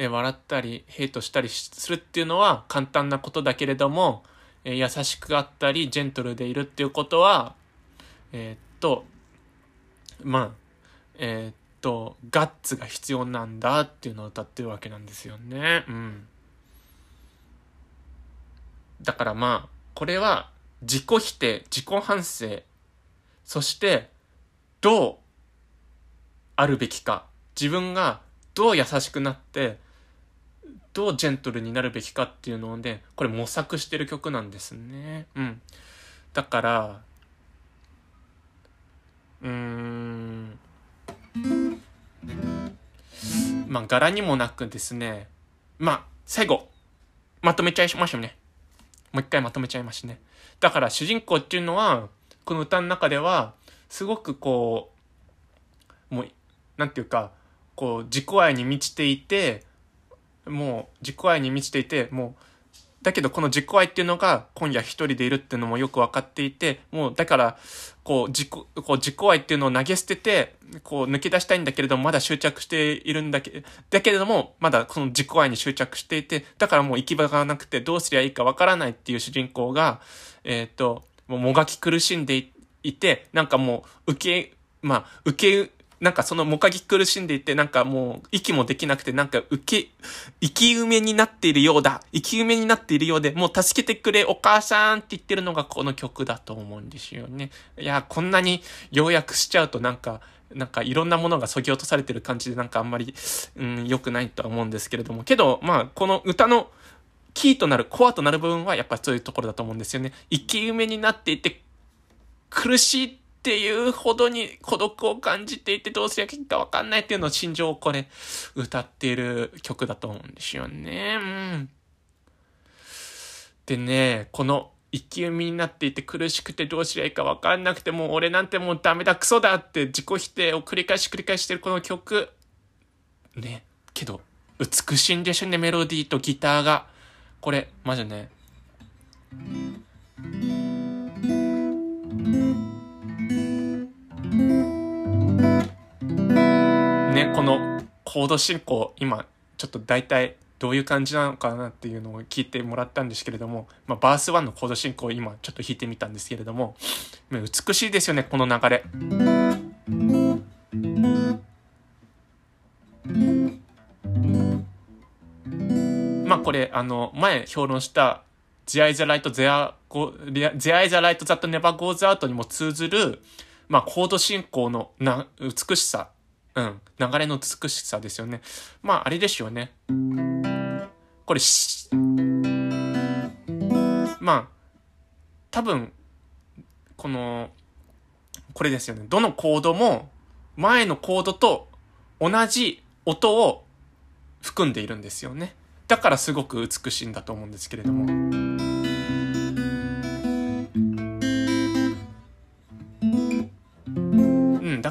え笑ったりヘイトしたりするっていうのは簡単なことだけれども、え優しくあったりジェントルでいるっていうことはえー、っとまあえー、っとガッツが必要なんだっていうのを歌ってるわけなんですよね。うん。だからまあこれは自己否定自己反省そしてどうあるべきか自分がどう優しくなって、どうジェントルになるべきかっていうのをね、これ模索してる曲なんですね。うん。だから、うーん。まあ、柄にもなくですね、まあ、最後、まとめちゃいましたね。もう一回まとめちゃいましね。だから主人公っていうのは、この歌の中では、すごくこう、もう、なんていうか、こう自己愛に満ちていてもう自己愛に満ちていてもうだけどこの自己愛っていうのが今夜一人でいるっていうのもよく分かっていてもうだからこう自己こう自己愛っていうのを投げ捨ててこう抜け出したいんだけれどもまだ執着しているんだけだけれどもまだこの自己愛に執着していてだからもう行き場がなくてどうすりゃいいか分からないっていう主人公がえっ、ともうもがき苦しんでいてなんかもう受けまあ受けなんかそのもかぎ苦しんでいて、なんかもう息もできなくて、なんか受け、生き埋めになっているようだ。生き埋めになっているようで、もう助けてくれ、お母さんって言ってるのがこの曲だと思うんですよね。いや、こんなに要約しちゃうとなんか、なんかいろんなものが削ぎ落とされてる感じでなんかあんまり、うん、良くないとは思うんですけれども。けど、まあ、この歌のキーとなる、コアとなる部分はやっぱりそういうところだと思うんですよね。生き埋めになっていて、苦しいっていうほどに孤独を感じていてどうすりゃいいかわかんないっていうのを心情をこれ歌っている曲だと思うんですよね。うん。でね、この生き埋めになっていて苦しくてどうすりゃいいかわかんなくてもう俺なんてもうダメだクソだって自己否定を繰り返し繰り返してるこの曲。ね、けど美しいんでしょね、メロディーとギターが。これ、まずね。ね、このコード進行、今、ちょっと大体どういう感じなのかなっていうのを聞いてもらったんですけれども、まあ、バース1のコード進行を今ちょっと弾いてみたんですけれども、美しいですよね、この流れ。まあこれ、あの、前評論した The Eye the Light The Go, The Eye the Light That Never Goes Out にも通ずる、まあコード進行のな美しさうん。流れの美しさですよね。まあ、あれですよね。これまあ、多分、この、これですよね。どのコードも、前のコードと同じ音を含んでいるんですよね。だからすごく美しいんだと思うんですけれども。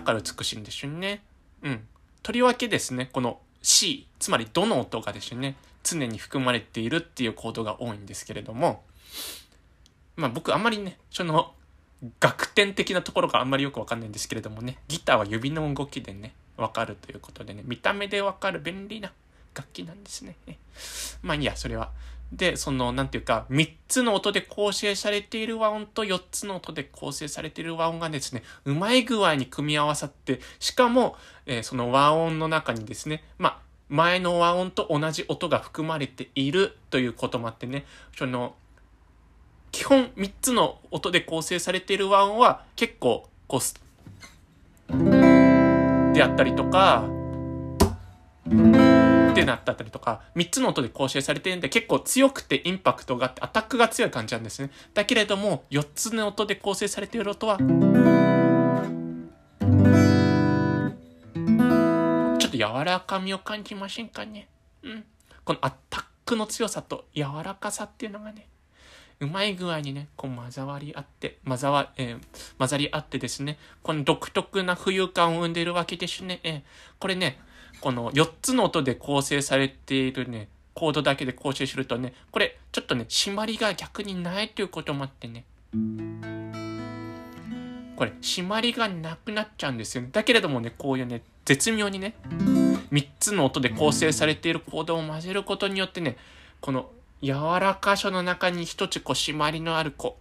だから美しいんですよね。うん。とりわけですね、この C、つまりどの音がですね、常に含まれているっていうコードが多いんですけれども、まあ僕あんまりね、その、楽天的なところがあんまりよくわかんないんですけれどもね、ギターは指の動きでね、わかるということでね、見た目でわかる便利な楽器なんですね。まあいいや、それは。で、その、なんていうか、3つの音で構成されている和音と4つの音で構成されている和音がですね、うまい具合に組み合わさって、しかも、えー、その和音の中にですね、まあ、前の和音と同じ音が含まれているということもあってね、その、基本3つの音で構成されている和音は結構、こう、であったりとか、ってなったりとか、3つの音で構成されてるんで結構強くてインパクトがあってアタックが強い感じなんですね。だけれども、4つの音で構成されている音は、ちょっと柔らかみを感じませんかね？うん。このアタックの強さと柔らかさっていうのがね、うまい具合にね、こう混ざり合って、混ざわ、えー、混ざり合ってですね、この独特な浮遊感を生んでいるわけですね。えー、これね、この4つの音で構成されているね、コードだけで構成するとね、これちょっとね、締まりが逆にないということもあってね、これ、締まりがなくなっちゃうんですよね。だけれどもね、こういうね、絶妙にね、3つの音で構成されているコードを混ぜることによってね、この柔らかさの中に一つこう締まりのあるこ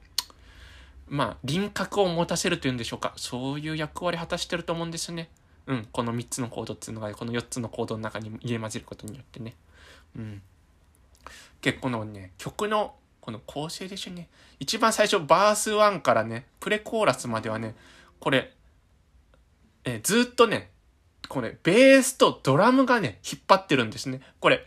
う、まあ輪郭を持たせるというんでしょうか。そういう役割果たしてると思うんですね。うん、この3つのコードっていうのがこの4つのコードの中に入れ混ぜることによってね。うん。結構のね、曲のこの構成でしょね。一番最初バース1からね、プレコーラスまではね、これ、えずっとね、これ、ベースとドラムがね、引っ張ってるんですね。これ、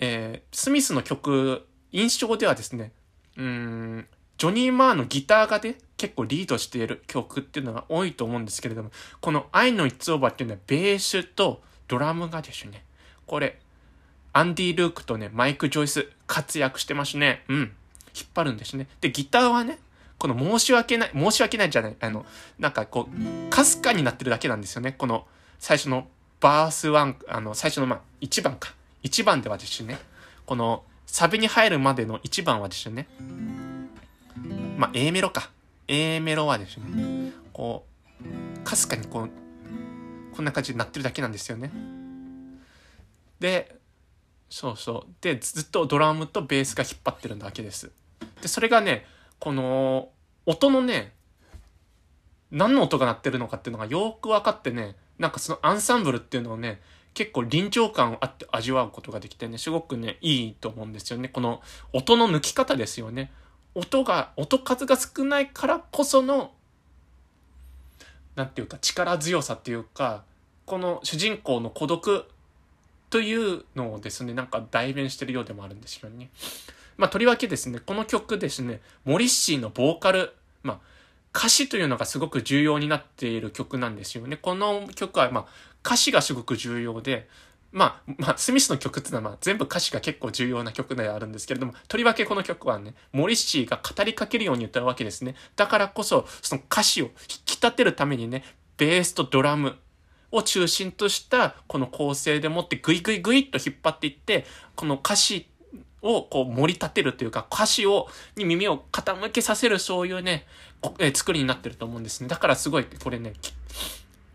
えー、スミスの曲、印象ではですね、うん、ジョニー・マーのギターがね、結構リードしている曲っていうのが多いと思うんですけれども、この愛の一オーバーっていうのはベースとドラムがですね、これ、アンディ・ルークとね、マイク・ジョイス活躍してますね。うん。引っ張るんですね。で、ギターはね、この申し訳ない、申し訳ないじゃない、あの、なんかこう、かすかになってるだけなんですよね。この、最初のバース1、あの、最初のまあ、1番か。1番ではですね、この、サビに入るまでの1番はですね、まあ、A メロか。A メロはですね、こう、かすかにこう、こんな感じになってるだけなんですよね。で、そうそう。で、ずっとドラムとベースが引っ張ってるだけです。で、それがね、この、音のね、何の音が鳴ってるのかっていうのがよく分かってね、なんかそのアンサンブルっていうのをね、結構臨場感をあって味わうことができてね、すごくね、いいと思うんですよね。この音の抜き方ですよね。音が、音数が少ないからこその、なんていうか力強さっていうか、この主人公の孤独というのをですね、なんか代弁してるようでもあるんですよね。まあ、とりわけですね、この曲ですね、モリッシーのボーカル、まあ、歌詞というのがすごく重要になっている曲なんですよね。この曲は、まあ、歌詞がすごく重要で、まあ、まあ、スミスの曲っていうのは、まあ、全部歌詞が結構重要な曲ではあるんですけれども、とりわけこの曲はね、モリッシーが語りかけるように歌うわけですね。だからこそ、その歌詞を引き立てるためにね、ベースとドラムを中心としたこの構成でもってグイグイグイっと引っ張っていって、この歌詞をこう盛り立てるというか、歌詞を、に耳を傾けさせるそういうね、え作りになってると思うんですね。だからすごい、これね、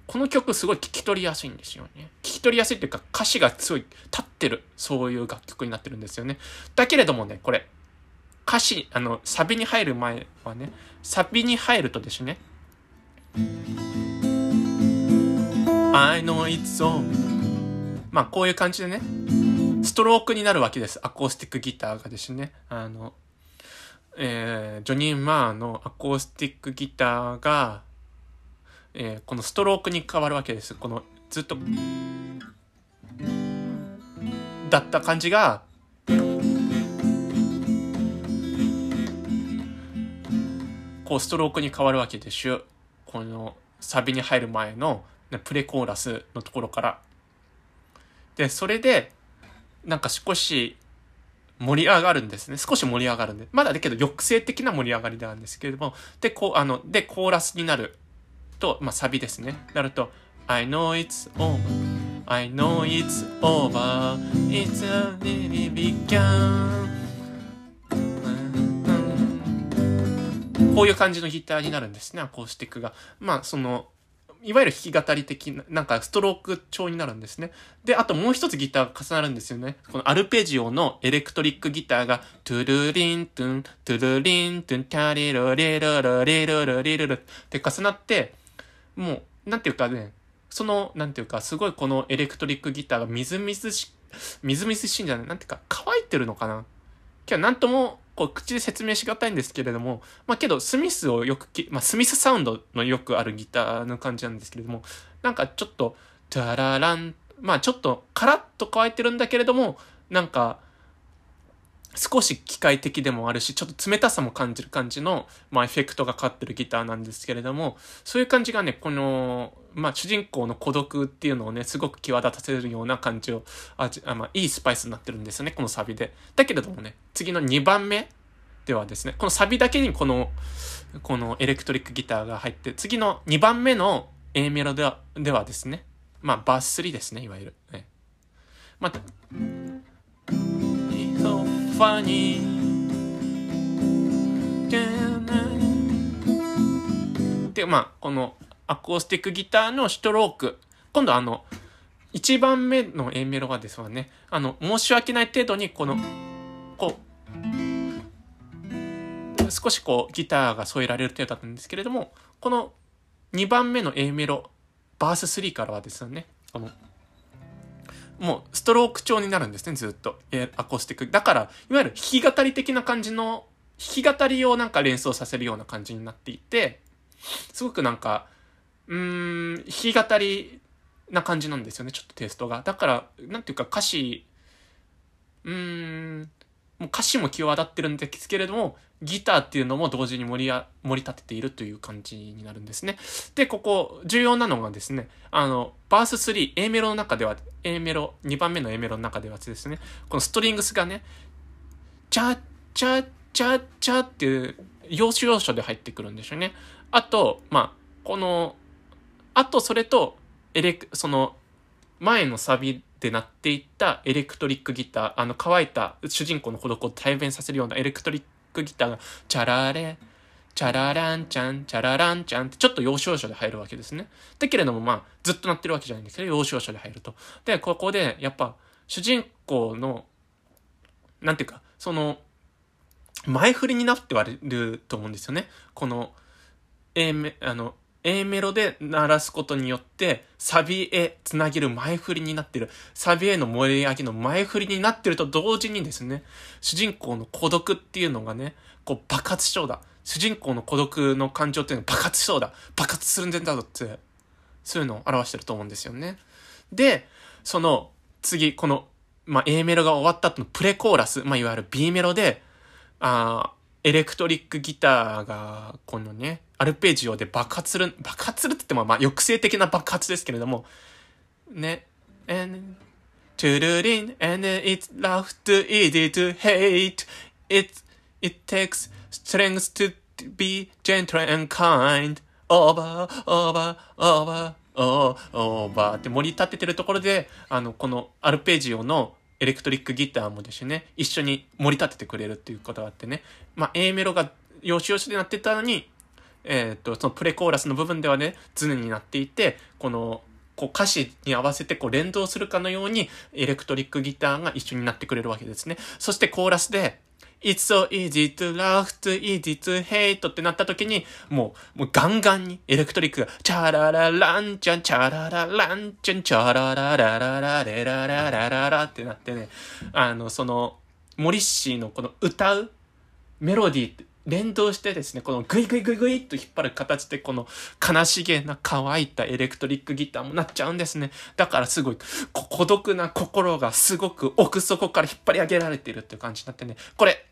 この曲すごい聴き取りやすいんですよね。聴き取りやすいというか歌詞がすごい立ってる、そういう楽曲になってるんですよね。だけれどもね、これ、歌詞、あの、サビに入る前はね、サビに入るとですね、I know it's all まあこういう感じでね、ストロークになるわけです。アコースティックギターがですね。あの、えー、ジョニー・マーのアコースティックギターが、えー、このストロークに変わるわけです。このずっとだった感じがこうストロークに変わるわけでしゅ。このサビに入る前のプレコーラスのところから。で、それで、なんか少し盛り上がるんですね。少し盛り上がるんで。まだだけど抑制的な盛り上がりなんですけれども。で、こう、あの、で、コーラスになる。と、まあ、サビですね。なると、I know it's over. I know it's over. It's a really begun. こういう感じのギターになるんですね、アコースティックが。まあ、その、いわゆる弾き語り的な、なんかストローク調になるんですね。で、あともう一つギターが重なるんですよね。このアルペジオのエレクトリックギターが、トゥルリントゥン、トゥルリントゥン、タリルリルルリルルリルルって重なって、もう、なんていうかね、その、なんていうか、すごいこのエレクトリックギターがみずみずし、みずみずしいんじゃない？なんていうか、乾いてるのかな？今日なんともこう口で説明しがたいんですけれども、まあけどスミスをよくき、まあスミスサウンドのよくあるギターの感じなんですけれども、なんかちょっと、タララン、まあちょっとカラッと乾いてるんだけれども、なんか、少し機械的でもあるし、ちょっと冷たさも感じる感じの、まあ、エフェクトがかかってるギターなんですけれども、そういう感じがね、この、まあ、主人公の孤独っていうのをね、すごく際立たせるような感じを、ああまあ、いいスパイスになってるんですよね、このサビで。だけれどもね、次の2番目ではですね、このサビだけにこの、このエレクトリックギターが入って、次の2番目の A メロではではですね、まあ、バース3ですね、いわゆる。ね、ま funny で、まあ、このアコースティックギターのストローク。今度あの、1番目の A メロがですわね、あの、申し訳ない程度にこの、こう、少しこうギターが添えられる程度だったんですけれども、この2番目の A メロ、バース3からはですね、この、もうストローク調になるんですね、ずっと。えアコースティック。だから、いわゆる弾き語り的な感じの、弾き語りをなんか連想させるような感じになっていて、すごくなんか、うーん、弾き語りな感じなんですよね、ちょっとテイストが。だから、なんていうか歌詞、うーん、もう歌詞も際立ってるんですけれども、ギターっていうのも同時に盛り盛り立てているという感じになるんですね。で、ここ、重要なのがですね、あの、バース3、A メロの中では、A メロ、2番目の A メロの中ではですね、このストリングスがね、チャッチャッチャッチャっていう、要所要所で入ってくるんですよね。あと、まあ、この、あとそれと、エレク、その、前のサビで鳴っていったエレクトリックギター、あの乾いた主人公の孤独を代弁させるようなエレクトリッククギターが、チャラレ、チャラランチャン、チャラランチャンってちょっと要所要所で入るわけですね。だけれどもまあ、ずっと鳴ってるわけじゃないんですけど、要所要所で入ると。で、ここで、やっぱ、主人公の、なんていうか、その、前振りになって言われると思うんですよね。この、A メ、あの、A メロで鳴らすことによって、サビへつなげる前振りになってる。サビへの盛り上げの前振りになってると同時にですね、主人公の孤独っていうのがね、こう爆発しそうだ。主人公の孤独の感情っていうのが爆発しそうだ。爆発するんだぞって、そういうのを表してると思うんですよね。で、その次、この、まあ、A メロが終わった後のプレコーラス、まあ、いわゆる B メロで、あエレクトリックギターが、このね、アルペジオで爆発する、爆発するって言っても、まあ、抑制的な爆発ですけれども、ね、and, トゥルリン、and it's love to easy to hate, it, it takes strength to be gentle and kind, over, over, over, over って盛り立ててるところで、あの、このアルペジオのエレクトリックギターもですね、一緒に盛り立ててくれるっていうことがあってね、まあ、A メロがよしよしでなってたのに、えっ、と、そのプレコーラスの部分ではね、常になっていて、この、こう歌詞に合わせてこう連動するかのようにエレクトリックギターが一緒になってくれるわけですね。そしてコーラスで、It's so easy to love, too easy to hate ってなった時に、もう、もうガンガンにエレクトリックが、チャララランチャン、チャララランチャン、チャラララララレラララララってなってね、あの、その、モリッシーのこの歌うメロディーって連動してですね、このグイグイグイグイっと引っ張る形で、この悲しげな乾いたエレクトリックギターもなっちゃうんですね。だからすごい、孤独な心がすごく奥底から引っ張り上げられているっていう感じになってね、これ、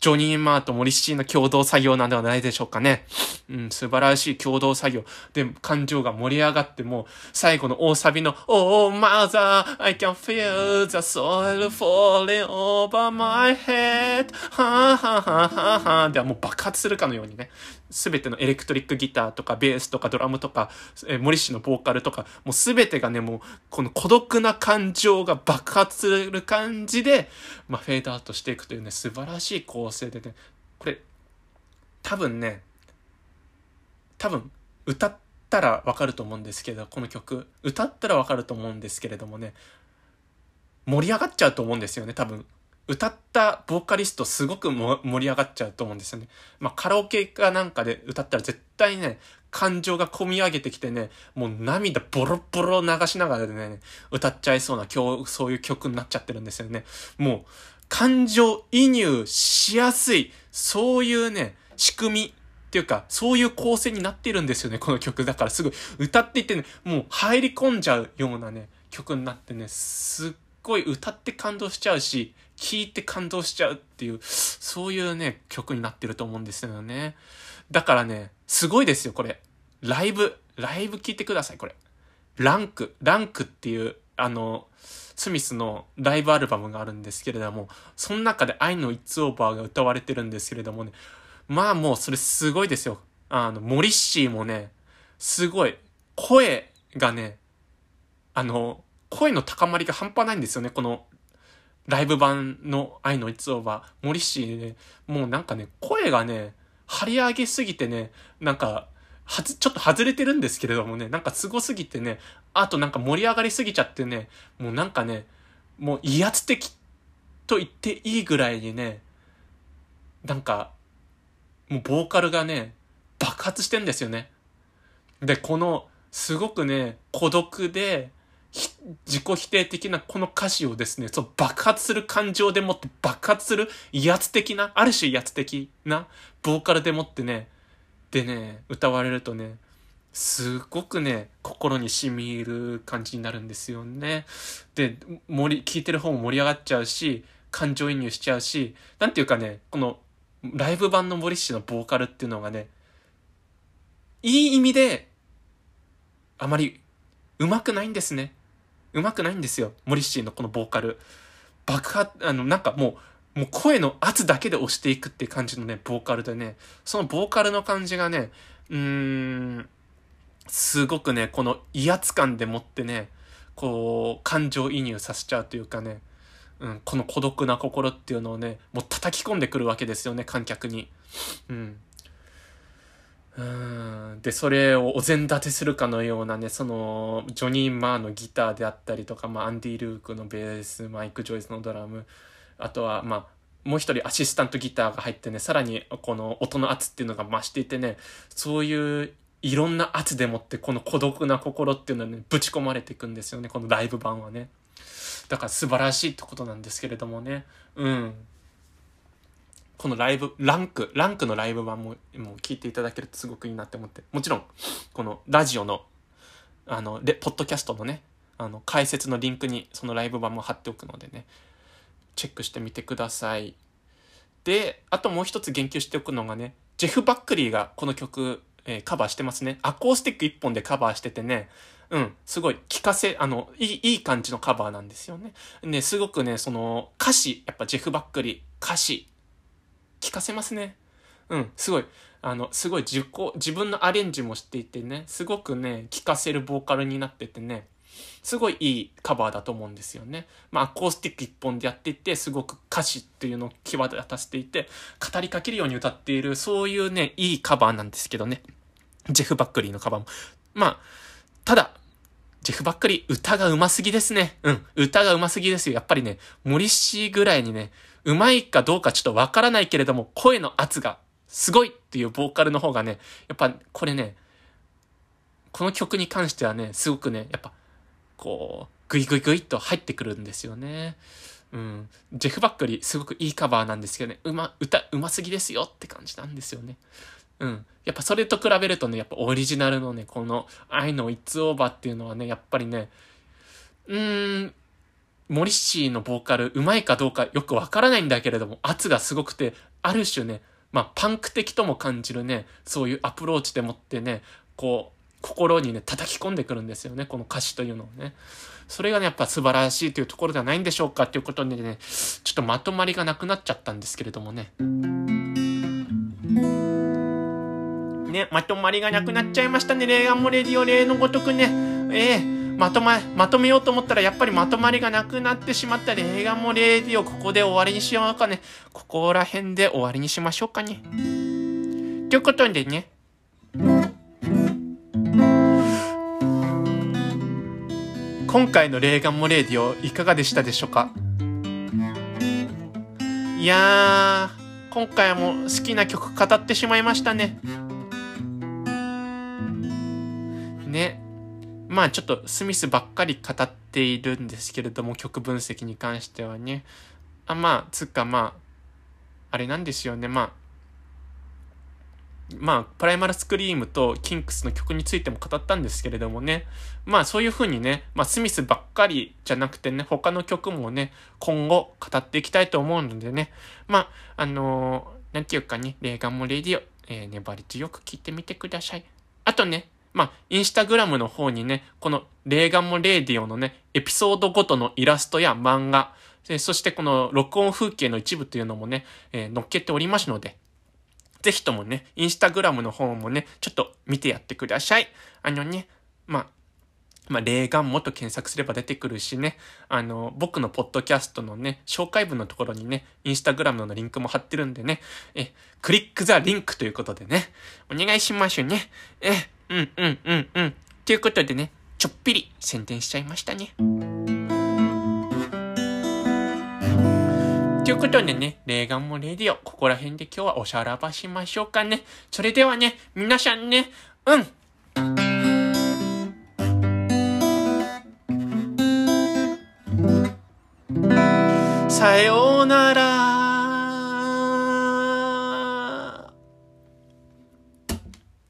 ジョニー・マーとモリシーの共同作業なんではないでしょうかね。うん、素晴らしい共同作業。で、感情が盛り上がっても、最後の大サビの、Oh, mother, I can feel the soil falling over my head. はぁはぁはぁはぁはぁではもう爆発するかのようにね。すべてのエレクトリックギターとかベースとかドラムとか、えー、森氏のボーカルとか、もうすべてがね、もうこの孤独な感情が爆発する感じで、まあ、フェードアウトしていくというね、素晴らしい構成でね、これ、多分ね、多分歌ったらわかると思うんですけど、この曲。歌ったらわかると思うんですけれどもね、盛り上がっちゃうと思うんですよね、多分。歌ったボーカリストすごく盛り上がっちゃうと思うんですよね。まあカラオケかなんかで歌ったら絶対ね、感情が込み上げてきてね、もう涙ボロボロ流しながらでね、歌っちゃいそうな今日そういう曲になっちゃってるんですよね。もう感情移入しやすい、そういうね、仕組みっていうか、そういう構成になってるんですよね、この曲。だからすごい歌っていてね、もう入り込んじゃうようなね、曲になってね、すっごい歌って感動しちゃうし、聴いて感動しちゃうっていう、そういうね、曲になってると思うんですよね。だからね、すごいですよ、これ。ライブ、ライブ聴いてください、これ。ランク、ランクっていう、あの、スミスのライブアルバムがあるんですけれども、その中で愛の It's Over が歌われてるんですけれどもね、まあもうそれすごいですよ。あの、モリッシーもね、すごい、声がね、あの、声の高まりが半端ないんですよね、このライブ版の愛の一応は、森氏ね、もうなんかね、声がね、張り上げすぎてね、なんか、はず、ちょっと外れてるんですけれどもね、なんか凄すぎてね、あとなんか盛り上がりすぎちゃってね、もうなんかね、もう威圧的と言っていいぐらいにね、なんか、もうボーカルがね、爆発してんですよね。で、この、すごくね、孤独で、自己否定的なこの歌詞をですね、そう爆発する感情でもって爆発する威圧的な、ある種威圧的なボーカルでもってね、でね、歌われるとね、すごくね、心に染み入る感じになるんですよね。で、盛り、聞いてる方も盛り上がっちゃうし、感情移入しちゃうし、なんていうかね、このライブ版のモリッシュのボーカルっていうのがね、いい意味で、あまり上手くないんですね。上手くないんですよ。モリッシーのこのボーカル。爆発、あの、なんかもう、もう声の圧だけで押していくっていう感じのね、ボーカルでね、そのボーカルの感じがね、うーん、すごくね、この威圧感でもってね、こう、感情移入させちゃうというかね、うん、この孤独な心っていうのをね、もう叩き込んでくるわけですよね、観客に。うん。うんで、それをお膳立てするかのようなね、その、ジョニー・マーのギターであったりとか、まあ、アンディ・ルークのベース、マイク・ジョイスのドラム、あとは、まあ、もう一人アシスタントギターが入ってね、さらにこの音の圧っていうのが増していてね、そういういろんな圧でもってこの孤独な心っていうのに、ね、ぶち込まれていくんですよね、このライブ版はね。だから素晴らしいってことなんですけれどもね。うん。このライブ、ランク、ランクのライブ版も、もう聞いていただけるとすごくいいなって思って。もちろん、このラジオの、あの、レ、ポッドキャストのね、あの、解説のリンクにそのライブ版も貼っておくのでね、チェックしてみてください。で、あともう一つ言及しておくのがね、ジェフ・バックリーがこの曲、えー、カバーしてますね。アコースティック一本でカバーしててね、うん、すごい聞かせ、あの、いい、いい感じのカバーなんですよね。ね、すごくね、その、歌詞、やっぱジェフ・バックリー、歌詞、聞かせますね。うん、すごい、あの、すごい自己、自分のアレンジもしていてね、すごくね、聞かせるボーカルになっててね、すごいいいカバーだと思うんですよね。まあ、アコースティック一本でやっていて、すごく歌詞っていうのを際立たせていて、語りかけるように歌っている、そういうね、いいカバーなんですけどね。ジェフ・バックリーのカバーも。まあ、ただ、ジェフ・バックリー、歌が上手すぎですね。うん、歌が上手すぎですよ。やっぱりね、森氏ぐらいにね、うまいかどうかちょっとわからないけれども、声の圧がすごいっていうボーカルの方がね、やっぱこれね、この曲に関してはね、すごくね、やっぱ、こう、グイグイグイっと入ってくるんですよね。うん。ジェフ・バックリー、すごくいいカバーなんですけどね、うま、歌、うますぎですよって感じなんですよね。うん。やっぱそれと比べるとね、やっぱオリジナルのね、この、愛の It's Over っていうのはね、やっぱりね、うーん、モリッシーのボーカル、うまいかどうかよくわからないんだけれども、圧がすごくて、ある種ね、まあ、パンク的とも感じるね、そういうアプローチでもってね、こう、心にね、叩き込んでくるんですよね、この歌詞というのをね。それがね、やっぱ素晴らしいというところではないんでしょうかっていうことでね、ちょっとまとまりがなくなっちゃったんですけれどもね。ね、まとまりがなくなっちゃいましたね、レーガンもレディオ例のごとくね。ええーまとま、まとめようと思ったらやっぱりまとまりがなくなってしまったり映画もレディオここで終わりにしようかね。ここら辺で終わりにしましょうかね。ということでね。今回のレーガンモレーディオいかがでしたでしょうか？いやー、今回も好きな曲語ってしまいましたね。ね。まあちょっとスミスばっかり語っているんですけれども、曲分析に関してはね。あ、まあ、つかまあ、あれなんですよね。まあ、まあ、プライマルスクリームとキンクスの曲についても語ったんですけれどもね。まあそういう風にね、まあスミスばっかりじゃなくてね、他の曲もね、今後語っていきたいと思うのでね。まあ、あのー、なんていうかね、レーガンもレディオ、えー、粘り強く聞いてみてください。あとね、まあ、インスタグラムの方にね、このレーガンもレーディオのね、エピソードごとのイラストや漫画、そしてこの録音風景の一部というのもね、えー、載っけておりますので、ぜひともね、インスタグラムの方もね、ちょっと見てやってください。あのね、まあ、まあ、レーガンもと検索すれば出てくるしね、あの、僕のポッドキャストのね、紹介文のところにね、インスタグラムのリンクも貼ってるんでね、え、クリックザリンクということでね、お願いしますね。え、うんうんうんうん。ということでね、ちょっぴり宣伝しちゃいましたね。ということでね、レーガンもレディオ、ここら辺で今日はおしゃらばしましょうかね。それではね、皆さんね、うん。さようなら。